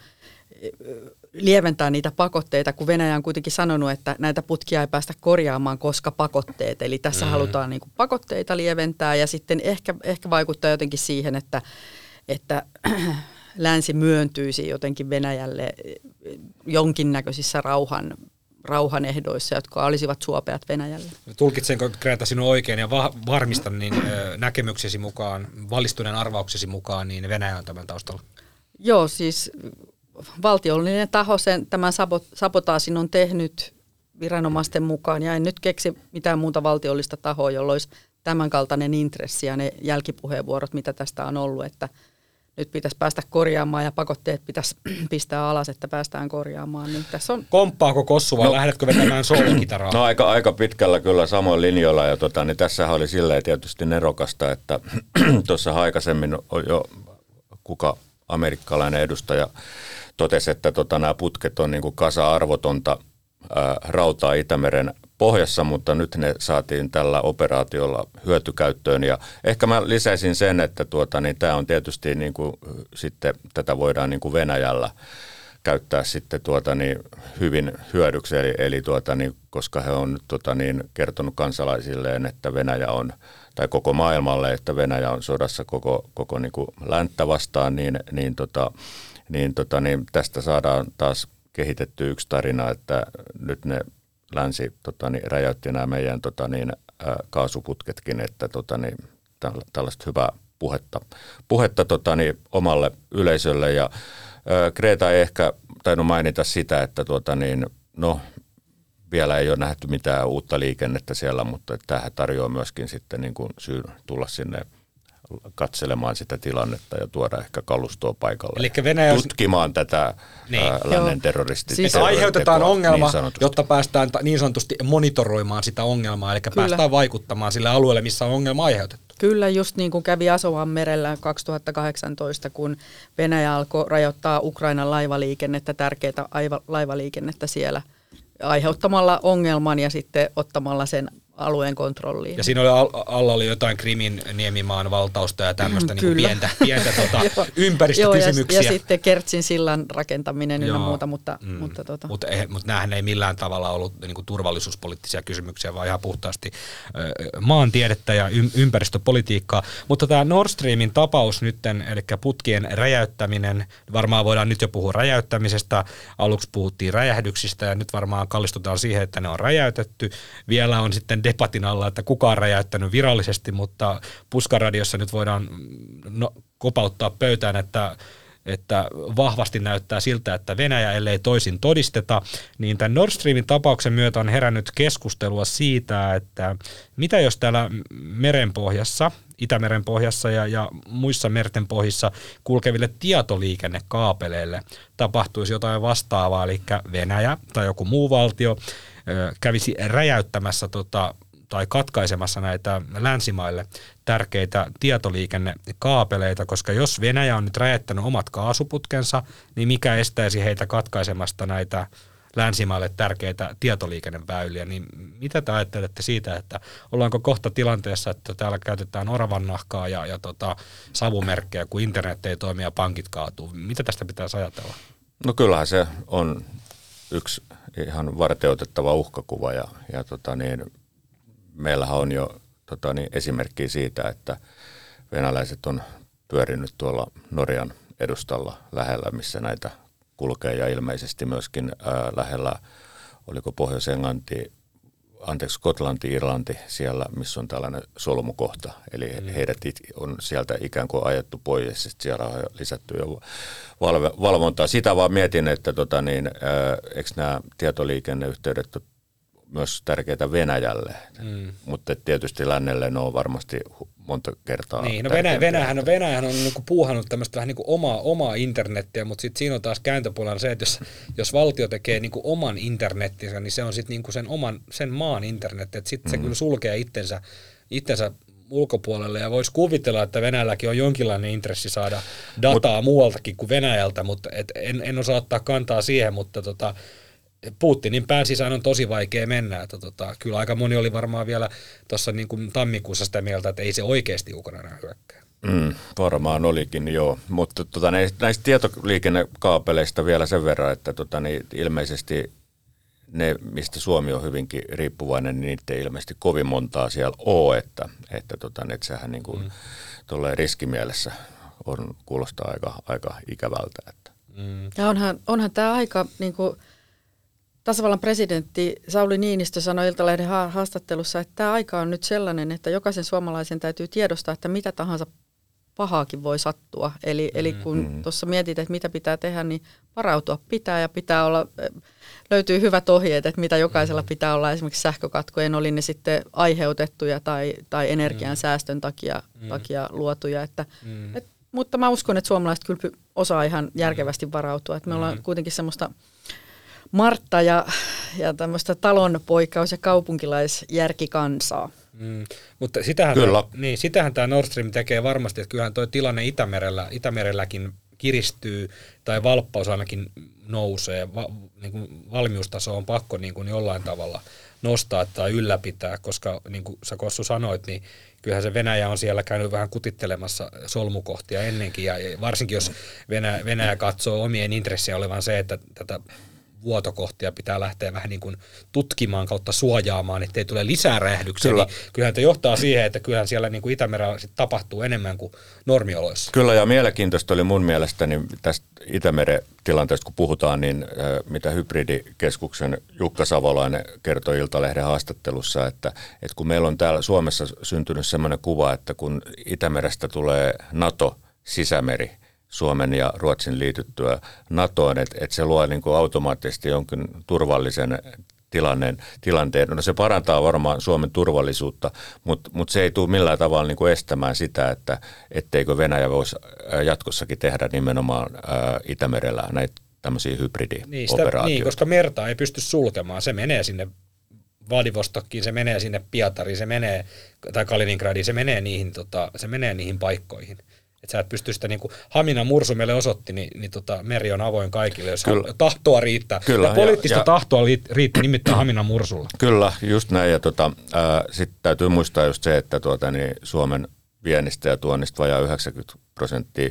lieventää niitä pakotteita, kun Venäjä on kuitenkin sanonut, että näitä putkia ei päästä korjaamaan, koska pakotteet. Eli tässä mm. halutaan niin kuin pakotteita lieventää ja sitten ehkä, ehkä vaikuttaa jotenkin siihen, että, että länsi myöntyisi jotenkin Venäjälle jonkinnäköisissä rauhan rauhan ehdoissa, jotka olisivat suopeat Venäjälle. Tulkitsenko Kreta sinun oikein ja va- varmistan niin näkemyksesi mukaan, valistuneen arvauksesi mukaan, niin Venäjä on tämän taustalla? Joo, siis valtiollinen taho sen, tämän sabotaasin on tehnyt viranomaisten mukaan ja en nyt keksi mitään muuta valtiollista tahoa, jolla olisi tämänkaltainen intressi ja ne jälkipuheenvuorot, mitä tästä on ollut, että – nyt pitäisi päästä korjaamaan ja pakotteet pitäisi pistää alas, että päästään korjaamaan. Niin tässä on... Komppaako Kossu vai no, lähdetkö vetämään soolokitaraa? No aika, aika pitkällä kyllä samoin linjoilla ja tota, niin tässä oli silleen tietysti nerokasta, että tuossa aikaisemmin jo kuka amerikkalainen edustaja totesi, että tota, nämä putket on niin kuin kasa-arvotonta ää, rautaa Itämeren pohjassa, mutta nyt ne saatiin tällä operaatiolla hyötykäyttöön. Ja ehkä mä lisäisin sen, että tuota, niin tämä on tietysti niin kuin, sitten, tätä voidaan niin kuin Venäjällä käyttää sitten tuota niin hyvin hyödyksi, eli, eli tuota niin, koska he on tuota niin kertonut kansalaisilleen, että Venäjä on, tai koko maailmalle, että Venäjä on sodassa koko, koko niin kuin länttä vastaan, niin, niin, tota, niin, tota, niin tästä saadaan taas kehitetty yksi tarina, että nyt ne länsi tota, niin, räjäytti nämä meidän tota, niin, ää, kaasuputketkin, että tota, niin, tällaista hyvää puhetta, puhetta tota, niin, omalle yleisölle. Ja ää, Greta ei ehkä tainnut mainita sitä, että tuota, niin, no, vielä ei ole nähty mitään uutta liikennettä siellä, mutta tähän tarjoaa myöskin sitten niin kuin syy tulla sinne katselemaan sitä tilannetta ja tuoda ehkä kalustoa paikalle. Eli Venäjä tutkimaan tätä niin. ää, lännen terroristit. Siis aiheutetaan ongelma, niin jotta päästään niin sanotusti monitoroimaan sitä ongelmaa, eli Kyllä. päästään vaikuttamaan sille alueelle, missä on ongelma aiheutettu. Kyllä, just niin kuin kävi Asovan merellä 2018, kun Venäjä alkoi rajoittaa Ukrainan laivaliikennettä, tärkeää laivaliikennettä siellä aiheuttamalla ongelman ja sitten ottamalla sen alueen kontrolliin. Ja siinä oli alla oli jotain Krimin niemimaan valtausta ja tämmöistä niin pientä, pientä tota, ympäristökysymyksiä. Joo, ja, ja, sitten Kertsin sillan rakentaminen ynnä muuta, mutta... Mm. mutta tota. Mut, eh, mut näähän ei millään tavalla ollut niin kuin turvallisuuspoliittisia kysymyksiä, vaan ihan puhtaasti ö, maantiedettä ja y- ympäristöpolitiikkaa. Mutta tämä Nord Streamin tapaus nytten, eli putkien räjäyttäminen, varmaan voidaan nyt jo puhua räjäyttämisestä, aluksi puhuttiin räjähdyksistä ja nyt varmaan kallistutaan siihen, että ne on räjäytetty. Vielä on sitten debatin alla, että kuka on räjäyttänyt virallisesti, mutta Puskaradiossa nyt voidaan no, kopauttaa pöytään, että että vahvasti näyttää siltä, että Venäjä, ellei toisin todisteta, niin tämän Nord Streamin tapauksen myötä on herännyt keskustelua siitä, että mitä jos täällä merenpohjassa, Itämeren pohjassa ja, ja muissa merten pohjissa kulkeville tietoliikennekaapeleille tapahtuisi jotain vastaavaa, eli Venäjä tai joku muu valtio kävisi räjäyttämässä tota, tai katkaisemassa näitä länsimaille tärkeitä tietoliikennekaapeleita, koska jos Venäjä on nyt räjäyttänyt omat kaasuputkensa, niin mikä estäisi heitä katkaisemasta näitä länsimaille tärkeitä tietoliikenneväyliä, niin mitä te ajattelette siitä, että ollaanko kohta tilanteessa, että täällä käytetään oravan nahkaa ja, ja tota, savumerkkejä, kun internet ei toimi ja pankit kaatuu. Mitä tästä pitäisi ajatella? No kyllähän se on yksi ihan varteutettava uhkakuva ja, ja tota niin, meillähän on jo tota niin, esimerkkiä siitä, että venäläiset on pyörinyt tuolla Norjan edustalla lähellä, missä näitä kulkee ja ilmeisesti myöskin ää, lähellä, oliko Pohjois-Englanti, anteeksi, Skotlanti, Irlanti siellä, missä on tällainen solmukohta. Eli mm. heidät on sieltä ikään kuin ajettu pois, ja siellä on lisätty jo valve, valvontaa. Sitä vaan mietin, että tota niin, eikö nämä tietoliikenneyhteydet ole myös tärkeitä Venäjälle, mm. mutta tietysti lännelle ne on varmasti monta kertaa Niin, no Venäjä, Venäjähän, Venäjähän on niinku puuhannut tämmöistä vähän niinku omaa, omaa internettiä, mutta sitten siinä on taas kääntöpuolella se, että jos, jos valtio tekee niinku oman internettinsä, niin se on sitten niinku sen oman, sen maan internet, että sitten mm. se kyllä sulkee itsensä, itsensä ulkopuolelle ja voisi kuvitella, että Venäjälläkin on jonkinlainen intressi saada dataa Mut, muualtakin kuin Venäjältä, mutta et en, en osaa ottaa kantaa siihen, mutta tota, Putinin pään sisään on tosi vaikea mennä. Että tota, kyllä aika moni oli varmaan vielä tuossa niin kuin tammikuussa sitä mieltä, että ei se oikeasti Ukraina hyökkää. Mm, varmaan olikin, joo. Mutta tota, näistä tietoliikennekaapeleista vielä sen verran, että tota, niin ilmeisesti ne, mistä Suomi on hyvinkin riippuvainen, niin niitä ei ilmeisesti kovin montaa siellä ole, että, että, tota, että sehän niin kuin, mm. riskimielessä on, kuulostaa aika, aika ikävältä. Että. Mm. Ja onhan, onhan tämä aika niin kuin, Tasavallan presidentti Sauli Niinistö sanoi Iltalehden haastattelussa, että tämä aika on nyt sellainen, että jokaisen suomalaisen täytyy tiedostaa, että mitä tahansa pahaakin voi sattua. Eli, mm. eli kun mm. tuossa mietit, että mitä pitää tehdä, niin varautua pitää ja pitää olla, löytyy hyvät ohjeet, että mitä jokaisella mm. pitää olla esimerkiksi sähkökatkojen, oli ne sitten aiheutettuja tai, tai energian mm. säästön takia, mm. takia luotuja. Että, mm. et, mutta mä uskon, että suomalaiset kyllä osaa ihan järkevästi varautua. Että me ollaan mm. kuitenkin semmoista Martta ja, ja tämmöistä talonpoikkaus- ja kaupunkilaisjärkikansaa. Mm, mutta sitähän, Kyllä. Toi, niin, sitähän tämä Nord Stream tekee varmasti, että kyllähän tuo tilanne Itämerellä, Itämerelläkin kiristyy tai valppaus ainakin nousee. Va, niin kuin valmiustaso on pakko niin kuin jollain tavalla nostaa tai ylläpitää, koska niin kuin sä Kossu sanoit, niin kyllähän se Venäjä on siellä käynyt vähän kutittelemassa solmukohtia ennenkin, ja varsinkin jos Venäjä, Venäjä katsoo omien intressejä olevan se, että tätä vuotokohtia pitää lähteä vähän niin kuin tutkimaan kautta suojaamaan, ettei tule lisää räjähdyksiä, Kyllä. niin kyllähän se johtaa siihen, että kyllähän siellä niin kuin Itämerellä sit tapahtuu enemmän kuin normioloissa. Kyllä ja mielenkiintoista oli mun mielestä niin tästä Itämeren tilanteesta, kun puhutaan, niin mitä hybridikeskuksen Jukka Savolainen kertoi Iltalehden haastattelussa, että, että kun meillä on täällä Suomessa syntynyt sellainen kuva, että kun Itämerestä tulee NATO-sisämeri, Suomen ja Ruotsin liityttyä NATOon, että, että se luo niin kuin automaattisesti jonkin turvallisen tilanteen, tilanteen. No se parantaa varmaan Suomen turvallisuutta, mutta, mutta se ei tule millään tavalla niin kuin estämään sitä, että etteikö Venäjä voisi jatkossakin tehdä nimenomaan ää, Itämerellä näitä tämmöisiä hybridioperaatioita. Niin, niin, koska merta ei pysty sulkemaan. Se menee sinne Vladivostokkiin, se menee sinne Pietariin, se menee, tai Kaliningradiin, se menee niihin, tota, se menee niihin paikkoihin. Että sä et pysty sitä niin kuin Hamina Mursu meille osoitti, niin, niin tota, meri on avoin kaikille, jos Kyllä. tahtoa riittää. Kyllä, ja poliittista ja, ja, tahtoa riittää nimittäin Hamina Mursulla. Kyllä, just näin. Ja tota, sitten täytyy muistaa just se, että tuota, niin Suomen viennistä ja tuonnista vajaa 90 prosenttia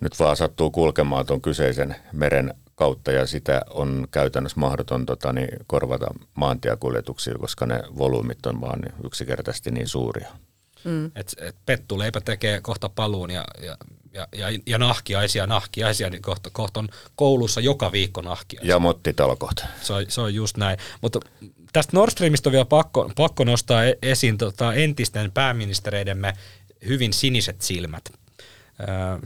nyt vaan sattuu kulkemaan tuon kyseisen meren kautta ja sitä on käytännössä mahdoton tota, niin, korvata maantiekuljetuksilla, koska ne volyymit on vaan yksinkertaisesti niin suuria. Mm. Et, et pettuleipä tekee kohta paluun ja, ja, ja, ja, ja nahkiaisia, nahkiaisia, niin kohta, kohta on koulussa joka viikko nahkiaisia. Ja mottitalkoot. Se on, se on just näin. Mutta tästä Nord Streamista on vielä pakko, pakko nostaa e-, esiin tota entisten pääministereidemme hyvin siniset silmät.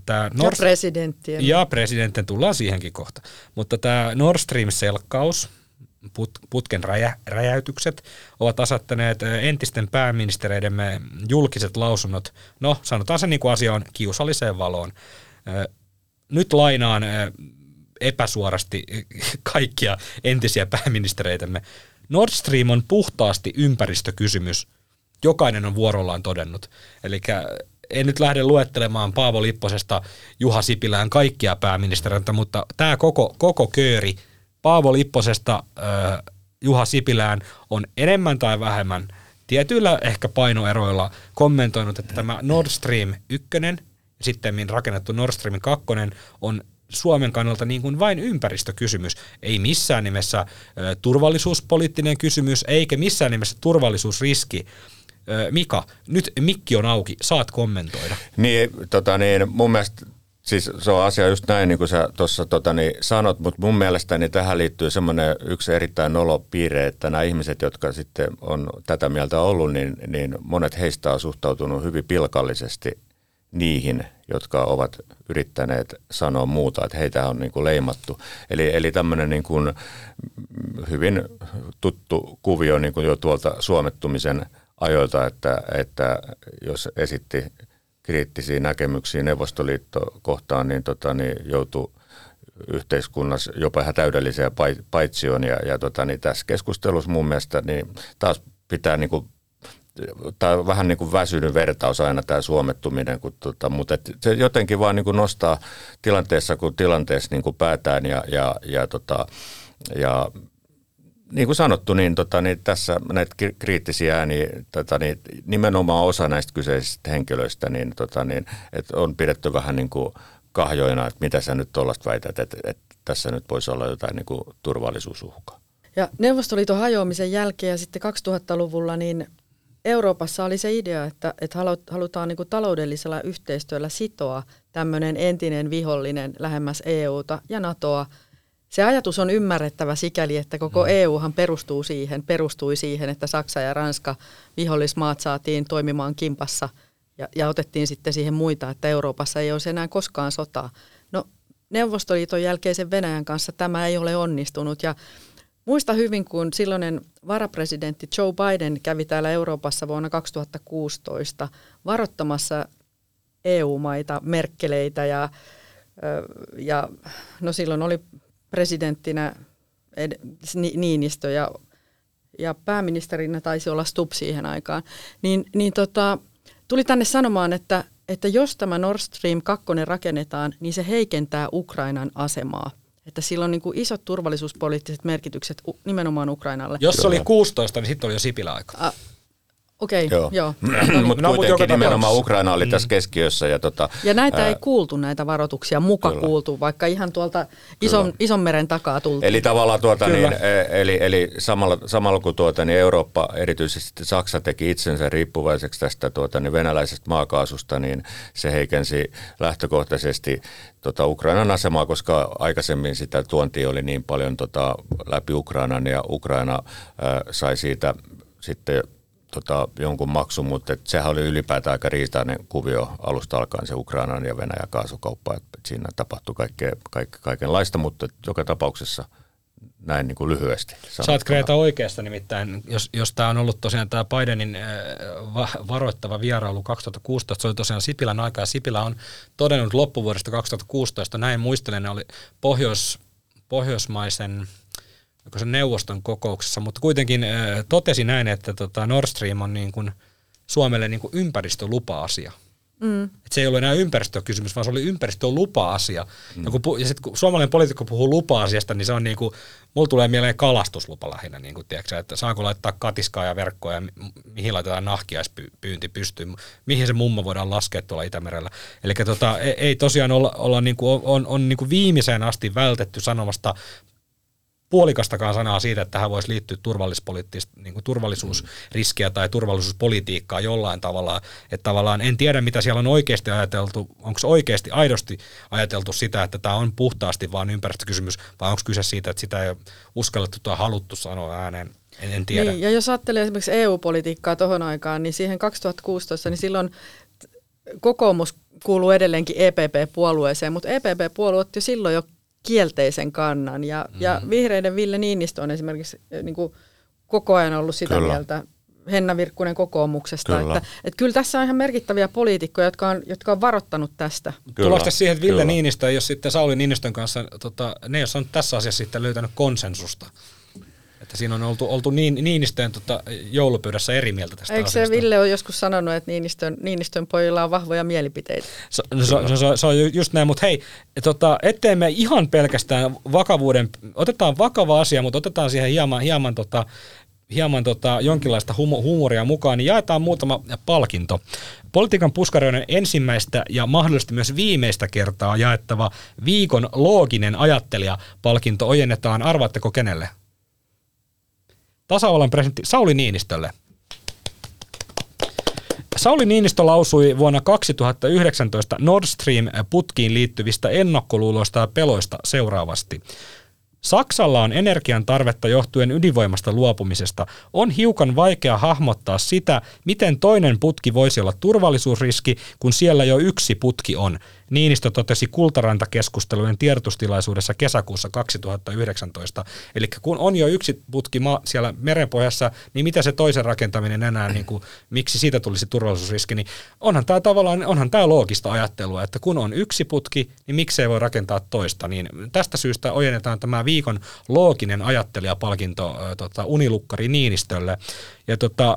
Tämä Nord... Ja presidenttien. Ja presidenttien tullaan siihenkin kohta. Mutta tämä Nord Stream-selkkaus, put, putken räjä, räjäytykset, ovat asettaneet entisten pääministereidemme julkiset lausunnot, no sanotaan se niin kuin asia on, kiusalliseen valoon. Nyt lainaan epäsuorasti kaikkia entisiä pääministereitämme. Nord Stream on puhtaasti ympäristökysymys. Jokainen on vuorollaan todennut. Eli en nyt lähde luettelemaan Paavo Lipposesta Juha Sipilään kaikkia pääministeriöitä, mutta tämä koko, koko kööri Paavo Lipposesta Juha Sipilään on enemmän tai vähemmän tietyillä ehkä painoeroilla kommentoinut, että tämä Nord Stream 1 ja sitten rakennettu Nord Stream 2 on Suomen kannalta niin kuin vain ympäristökysymys, ei missään nimessä turvallisuuspoliittinen kysymys, eikä missään nimessä turvallisuusriski. Mika, nyt mikki on auki, saat kommentoida. Niin, tota niin mun mielestä Siis se on asia just näin, niin kuin sä tuossa tota, niin sanot, mutta mun mielestäni tähän liittyy semmoinen yksi erittäin nolo piirre, että nämä ihmiset, jotka sitten on tätä mieltä ollut, niin, niin monet heistä on suhtautunut hyvin pilkallisesti niihin, jotka ovat yrittäneet sanoa muuta, että heitä on niin kuin leimattu. Eli, eli tämmöinen niin kuin hyvin tuttu kuvio niin kuin jo tuolta suomettumisen ajoilta, että, että jos esitti kriittisiä näkemyksiä Neuvostoliitto kohtaan, niin, tota, niin joutui yhteiskunnassa jopa ihan täydelliseen paitsioon. Ja, ja tota, niin tässä keskustelussa mun mielestä niin taas pitää niin kuin on vähän niin kuin väsynyt vertaus aina tämä suomettuminen, kun, tota, mutta et se jotenkin vaan niin kuin nostaa tilanteessa, kun tilanteessa niin kuin päätään ja, ja, ja, tota, ja niin kuin sanottu, niin, tota, niin tässä näitä kriittisiä ääniä, tota, niin nimenomaan osa näistä kyseisistä henkilöistä, niin, tota, niin että on pidetty vähän niin kuin kahjoina, että mitä sä nyt tuollaista väität, että, että tässä nyt voisi olla jotain niin kuin turvallisuusuhkaa. Ja Neuvostoliiton hajoamisen jälkeen ja sitten 2000-luvulla niin Euroopassa oli se idea, että, että halutaan niin kuin taloudellisella yhteistyöllä sitoa tämmöinen entinen vihollinen lähemmäs EUta ja NATOa. Se ajatus on ymmärrettävä sikäli, että koko mm. EUhan perustuu siihen, perustui siihen, että Saksa ja Ranska vihollismaat saatiin toimimaan kimpassa ja, ja otettiin sitten siihen muita, että Euroopassa ei olisi enää koskaan sotaa. No Neuvostoliiton jälkeisen Venäjän kanssa tämä ei ole onnistunut ja Muista hyvin, kun silloinen varapresidentti Joe Biden kävi täällä Euroopassa vuonna 2016 varoittamassa EU-maita, merkkeleitä ja, ja no silloin oli presidenttinä Niinistö ja, ja pääministerinä taisi olla Stubb siihen aikaan, niin, niin tota, tuli tänne sanomaan, että, että jos tämä Nord Stream 2 rakennetaan, niin se heikentää Ukrainan asemaa – että sillä on niin kuin isot turvallisuuspoliittiset merkitykset nimenomaan Ukrainalle. Jos se oli 16, niin sitten oli jo Sipilä aika. Okei, okay, joo. joo. Mutta no, kuitenkin nimenomaan Ukraina oli tässä mm. keskiössä. Ja, tota, ja näitä ää... ei kuultu, näitä varoituksia, muka Kyllä. kuultu, vaikka ihan tuolta ison, ison meren takaa tultiin. Eli tavallaan tuota, niin, e, eli, eli samalla, samalla kun tuota, niin Eurooppa, erityisesti Saksa teki itsensä riippuvaiseksi tästä tuota, niin venäläisestä maakaasusta, niin se heikensi lähtökohtaisesti tota, Ukrainan asemaa, koska aikaisemmin sitä tuontia oli niin paljon tota, läpi Ukrainan ja Ukraina ää, sai siitä sitten tota, jonkun maksun, mutta et sehän oli ylipäätään aika riitainen kuvio alusta alkaen se Ukrainan ja Venäjän kaasukauppa. Et siinä tapahtui kaikkea, kaik, kaikenlaista, mutta joka tapauksessa näin niin kuin lyhyesti. Saat Kreta oikeasta nimittäin, jos, jos tämä on ollut tosiaan tämä Bidenin äh, varoittava vierailu 2016, se oli tosiaan Sipilän aika ja Sipilä on todennut loppuvuodesta 2016, näin muistelen, oli Pohjois, pohjoismaisen se neuvoston kokouksessa, mutta kuitenkin äh, totesi näin, että tota Nord Stream on niin kuin Suomelle niin kuin ympäristölupa-asia. Mm. Et se ei ole enää ympäristökysymys, vaan se oli ympäristölupa-asia. Mm. Ja, kun, ja sitten kun suomalainen poliitikko puhuu lupa-asiasta, niin se on niin kuin, mulla tulee mieleen kalastuslupa lähinnä, niin kuin, tiedätkö, että saanko laittaa katiskaa ja verkkoa ja mihin laitetaan nahkiaispyynti pystyyn, mihin se mummo voidaan laskea tuolla Itämerellä. Eli tota, ei, ei tosiaan olla, olla niin kuin, on, on niin kuin viimeiseen asti vältetty sanomasta puolikastakaan sanaa siitä, että tähän voisi liittyä niin kuin turvallisuusriskiä tai turvallisuuspolitiikkaa jollain tavalla. Että tavallaan en tiedä, mitä siellä on oikeasti ajateltu, onko oikeasti aidosti ajateltu sitä, että tämä on puhtaasti vain ympäristökysymys, vai onko kyse siitä, että sitä ei uskallettu tai haluttu sanoa ääneen. En, en tiedä. Niin, ja jos ajattelee esimerkiksi EU-politiikkaa tuohon aikaan, niin siihen 2016, niin silloin kokoomus kuuluu edelleenkin EPP-puolueeseen, mutta EPP-puolue otti silloin jo kielteisen kannan. Ja, mm. ja vihreiden Ville Niinistö on esimerkiksi eh, niin kuin koko ajan ollut sitä Kyllä. mieltä, Henna Virkkunen kokoomuksesta, Kyllä. että, että kyllä tässä on ihan merkittäviä poliitikkoja, jotka on, jotka on varoittanut tästä. Tulosta Tulosta siihen, että Ville kyllä. Niinistö ei ole sitten Sauli Niinistön kanssa, tota, ne ei ole saanut tässä asiassa sitten löytänyt konsensusta. Että siinä on oltu, oltu niin, Niinistöjen tota, joulupöydässä eri mieltä tästä Eikö se asiasta. Ville ole joskus sanonut, että Niinistön, Niinistön pojilla on vahvoja mielipiteitä? Se, se, se, se, se on ju- just näin, mutta hei, tota, ettei me ihan pelkästään vakavuuden, otetaan vakava asia, mutta otetaan siihen hieman, hieman, tota, hieman tota, jonkinlaista humo, huumoria mukaan, niin jaetaan muutama palkinto. Politiikan puskaroiden ensimmäistä ja mahdollisesti myös viimeistä kertaa jaettava viikon looginen ajattelija-palkinto ojennetaan, arvaatteko kenelle? Tasavallan presidentti Sauli Niinistölle. Sauli Niinistö lausui vuonna 2019 Nord Stream-putkiin liittyvistä ennakkoluuloista ja peloista seuraavasti. Saksalla on energian tarvetta johtuen ydinvoimasta luopumisesta. On hiukan vaikea hahmottaa sitä, miten toinen putki voisi olla turvallisuusriski, kun siellä jo yksi putki on. Niinistö totesi Kultaranta-keskustelujen tiedotustilaisuudessa kesäkuussa 2019. Eli kun on jo yksi putki maa siellä merenpohjassa, niin mitä se toisen rakentaminen enää, niin kuin, miksi siitä tulisi turvallisuusriski, niin onhan tämä tavallaan, onhan tämä loogista ajattelua, että kun on yksi putki, niin miksei voi rakentaa toista. Niin tästä syystä ojennetaan tämä viikon looginen ajattelija-palkinto äh, tota, Unilukkari Niinistölle. Ja tota,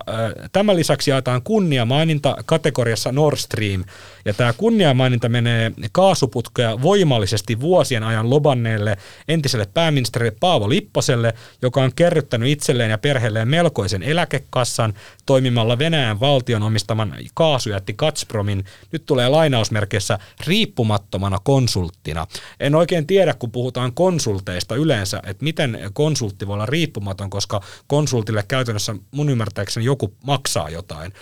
tämän lisäksi jaetaan kunniamaininta kategoriassa Nord Stream. Ja tämä kunniamaininta menee kaasuputkea voimallisesti vuosien ajan lobanneelle entiselle pääministerille Paavo Lipposelle, joka on kerryttänyt itselleen ja perheelleen melkoisen eläkekassan toimimalla Venäjän valtion omistaman kaasujätti Gazpromin, nyt tulee lainausmerkeissä riippumattomana konsulttina. En oikein tiedä, kun puhutaan konsulteista yleensä, että miten konsultti voi olla riippumaton, koska konsultille käytännössä mun ymmärtääkseni joku maksaa jotain.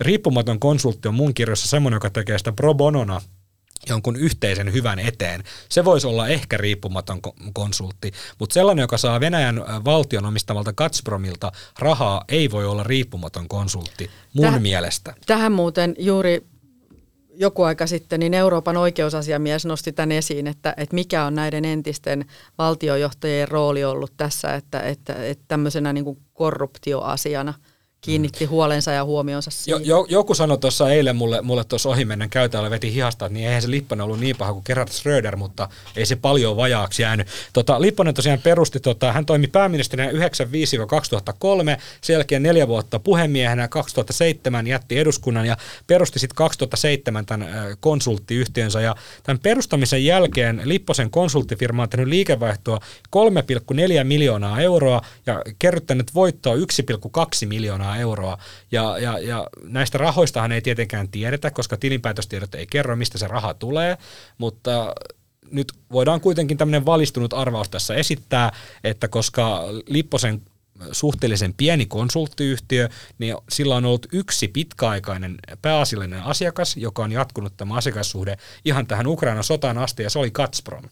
Riippumaton konsultti on mun kirjassa semmoinen, joka tekee sitä pro bonona jonkun yhteisen hyvän eteen. Se voisi olla ehkä riippumaton ko- konsultti, mutta sellainen, joka saa Venäjän valtion omistamalta Gazpromilta rahaa, ei voi olla riippumaton konsultti mun Täh- mielestä. Tähän muuten juuri joku aika sitten niin Euroopan oikeusasiamies nosti tämän esiin, että, että mikä on näiden entisten valtiojohtajien rooli ollut tässä, että, että, että tämmöisenä niin kuin korruptioasiana kiinnitti huolensa ja huomionsa Jo, siihen. jo, joku sanoi tuossa eilen mulle, mulle tuossa ohimennen käytävällä veti hihasta, että niin eihän se Lipponen ollut niin paha kuin Gerhard Schröder, mutta ei se paljon vajaaksi jäänyt. Tota, Lipponen tosiaan perusti, tota, hän toimi pääministerinä 95-2003, sen jälkeen neljä vuotta puhemiehenä, 2007 jätti eduskunnan ja perusti sitten 2007 tämän konsulttiyhtiönsä. Ja tämän perustamisen jälkeen Lipposen konsulttifirma on tehnyt liikevaihtoa 3,4 miljoonaa euroa ja kerryttänyt voittoa 1,2 miljoonaa euroa. Ja, ja, ja näistä rahoistahan ei tietenkään tiedetä, koska tilinpäätöstiedot ei kerro, mistä se raha tulee, mutta nyt voidaan kuitenkin tämmöinen valistunut arvaus tässä esittää, että koska Lipposen suhteellisen pieni konsulttiyhtiö, niin sillä on ollut yksi pitkäaikainen pääasiallinen asiakas, joka on jatkunut tämä asiakassuhde ihan tähän Ukrainan sotaan asti, ja se oli Gazprom.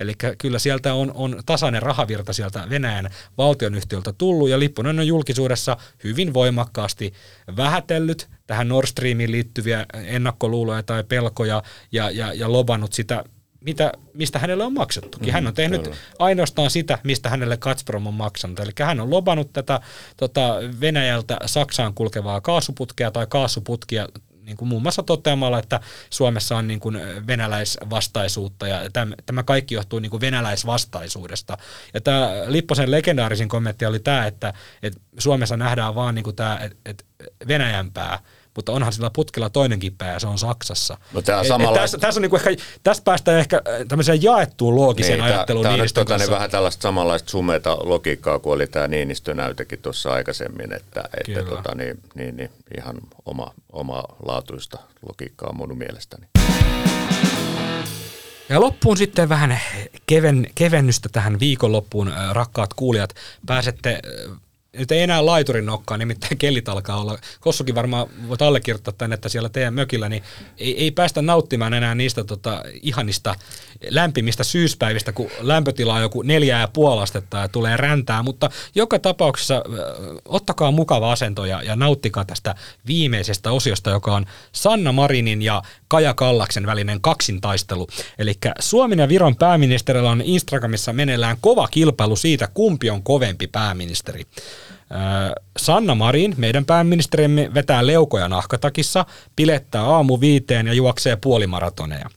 Eli kyllä sieltä on, on tasainen rahavirta sieltä Venäjän valtionyhtiöltä tullut, ja Lipponen on julkisuudessa hyvin voimakkaasti vähätellyt tähän Nord Streamiin liittyviä ennakkoluuloja tai pelkoja, ja, ja, ja lobannut sitä mitä, mistä hänelle on maksettukin. Hän on tehnyt kyllä. ainoastaan sitä, mistä hänelle Gazprom on maksanut. Eli hän on lobannut tätä tota, Venäjältä Saksaan kulkevaa kaasuputkea tai kaasuputkia niin kuin muun muassa toteamalla, että Suomessa on niin kuin venäläisvastaisuutta ja tämä, kaikki johtuu niin kuin venäläisvastaisuudesta. Ja tämä Lipposen legendaarisin kommentti oli tämä, että, että Suomessa nähdään vaan niin kuin tämä, että Venäjän pää, mutta onhan sillä putkella toinenkin pää ja se on Saksassa. No tää on samalla- tässä, tässä, on niinku ehkä, tästä päästään ehkä äh, tämmöiseen jaettuun loogiseen Niin, ajatteluun Tämä on nyt Niinistön tota, niin vähän tällaista samanlaista sumeta logiikkaa kuin oli tämä Niinistö-näytekin tuossa aikaisemmin, että, että tota, niin, niin, niin, ihan oma, oma laatuista logiikkaa mun mielestäni. Ja loppuun sitten vähän keven, kevennystä tähän viikonloppuun, äh, rakkaat kuulijat. Pääsette äh, nyt ei enää laiturin nokkaa, nimittäin kellit alkaa olla. Kossukin varmaan voit allekirjoittaa tänne, että siellä teidän mökillä niin ei, ei päästä nauttimaan enää niistä tota, ihanista lämpimistä syyspäivistä, kun lämpötila on joku neljää ja puoli astetta ja tulee räntää, mutta joka tapauksessa ottakaa mukava asento ja, ja nauttikaa tästä viimeisestä osiosta, joka on Sanna Marinin ja Kaja Kallaksen välinen kaksintaistelu. Eli Suomen ja Viron pääministerillä on Instagramissa meneillään kova kilpailu siitä, kumpi on kovempi pääministeri. Sanna Marin, meidän pääministerimme, vetää leukoja nahkatakissa, pilettää aamu viiteen ja juoksee puolimaratoneja.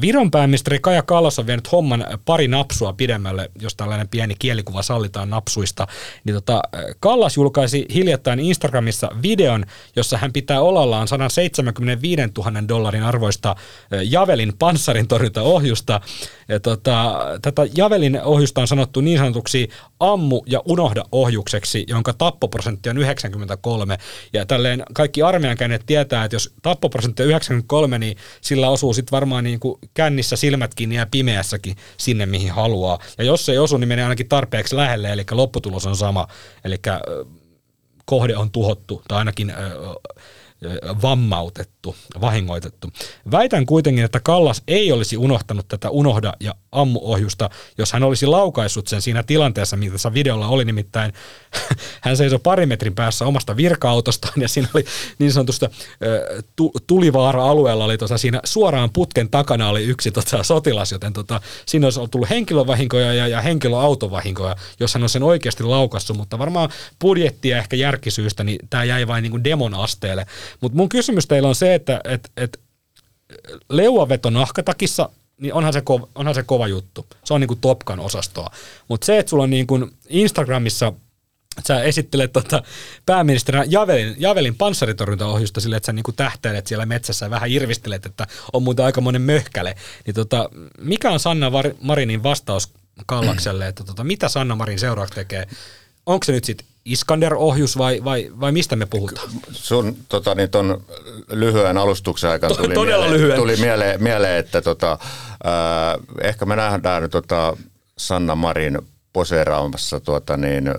Viron pääministeri Kaja Kallas on vienyt homman pari napsua pidemmälle, jos tällainen pieni kielikuva sallitaan napsuista. Niin tota, Kallas julkaisi hiljattain Instagramissa videon, jossa hän pitää olallaan 175 000 dollarin arvoista Javelin panssarin torjuntaohjusta. Ja tota, tätä Javelin ohjusta on sanottu niin sanotuksi ammu ja unohda ohjukseksi, jonka tappoprosentti on 93. Ja tälleen kaikki armeijan käyneet tietää, että jos tappoprosentti on 93, niin sillä osuu sitten varmaan niin kuin kännissä silmät kiinni ja pimeässäkin sinne, mihin haluaa. Ja jos se ei osu, niin menee ainakin tarpeeksi lähelle, eli lopputulos on sama. Eli kohde on tuhottu, tai ainakin vammautettu, vahingoitettu. Väitän kuitenkin, että Kallas ei olisi unohtanut tätä unohda ja ammuohjusta, jos hän olisi laukaissut sen siinä tilanteessa, mitä tässä videolla oli, nimittäin hän seisoi pari metrin päässä omasta virka-autostaan ja siinä oli niin sanotusta tulivaara-alueella oli tuossa siinä suoraan putken takana oli yksi tota, sotilas, joten tota, siinä olisi tullut henkilövahinkoja ja, ja henkilöautovahinkoja, jos hän on sen oikeasti laukassut, mutta varmaan budjettia ehkä järkisyystä, niin tämä jäi vain niin kuin demon asteelle. Mutta mun kysymys teillä on se, että et, et, leuaveto nahkatakissa niin onhan se, kova, onhan se kova juttu. Se on niin kuin Topkan osastoa. Mutta se, että sulla on niin kuin Instagramissa sä esittelet tota pääministerinä Javelin, Javelin panssaritorjuntaohjusta sille, että sä niinku tähtäilet siellä metsässä ja vähän irvistelet, että on muuten aikamoinen möhkäle. Niin tota, mikä on Sanna Marinin vastaus Kallakselle, että tota, mitä Sanna Marin seuraavaksi tekee? Onko se nyt sitten Iskander-ohjus vai, vai, vai mistä me puhutaan? Sun tota, niin ton lyhyen alustuksen aikana tuli, Todella mieleen, lyhyen. tuli mieleen, mieleen, että tota, äh, ehkä me nähdään tota Sanna Marin poseeraamassa tuota, niin, äh,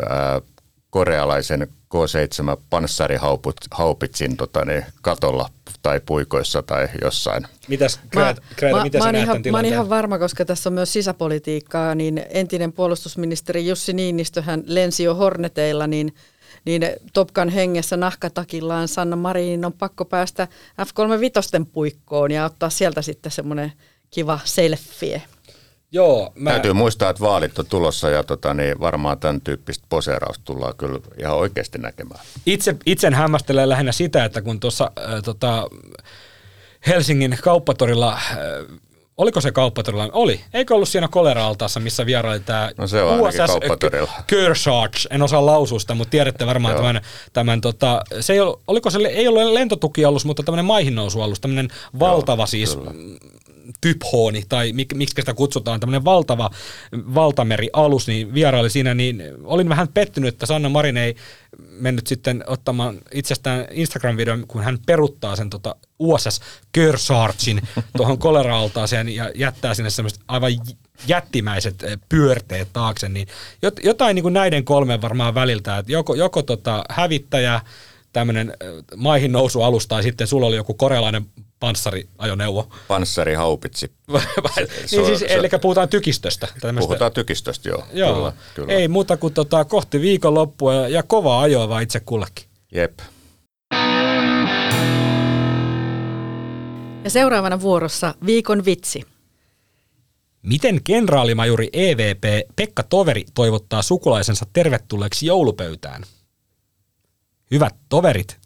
korealaisen K7 panssarihaupitsin tota, niin, katolla tai puikoissa tai jossain. Mitäs, Kreeta, Kreeta, mä, sä mä, näet ihan, mä oon ihan varma, koska tässä on myös sisäpolitiikkaa, niin entinen puolustusministeri Jussi Niinistö, hän lensi jo Horneteilla, niin niin Topkan hengessä nahkatakillaan Sanna Marinin on pakko päästä F-35 puikkoon ja ottaa sieltä sitten semmoinen kiva selfie. Joo, mä, Täytyy muistaa, että vaalit on tulossa ja tota, niin varmaan tämän tyyppistä poseerausta tullaan kyllä ihan oikeasti näkemään. itse, itsen hämmästelee lähinnä sitä, että kun tuossa äh, tota, Helsingin kauppatorilla, äh, oliko se kauppatorilla? Oli. Eikö ollut siinä kolera-altaassa, missä vieraili tämä No se on kauppatorilla. Kearsarge, en osaa lausua sitä, mutta tiedätte varmaan Joo. tämän, tämän tota, se ei ollut, oliko se, ei ollut lentotukialus, mutta tämmöinen maihinnousualus, tämmöinen valtava siis kyllä. Typhooni, tai mik, miksi sitä kutsutaan, tämmöinen valtava valtamerialus, niin vieraili siinä, niin olin vähän pettynyt, että Sanna Marin ei mennyt sitten ottamaan itsestään Instagram-videon, kun hän peruttaa sen tota USS Kearsargein tuohon kolera-altaaseen ja jättää sinne semmoiset aivan jättimäiset eh, pyörteet taakse, niin jot- jotain niin kuin näiden kolmen varmaan väliltä, että joko, joko tota hävittäjä, tämmöinen maihin nousualus tai sitten sulla oli joku korealainen panssariajoneuvo. Panssarihaupitsi. niin siis, se- eli puhutaan tykistöstä. tämmöistä- Puhutaan tykistöstä, joo. Joo, Kyllä, kyllä. ei muuta kuin tota, kohti viikonloppua ja, ja kovaa ajoa vaan itse kullekin. Jep. Ja seuraavana vuorossa viikon vitsi. Miten kenraalimajuri EVP Pekka Toveri toivottaa sukulaisensa tervetulleeksi joulupöytään? Hyvät toverit,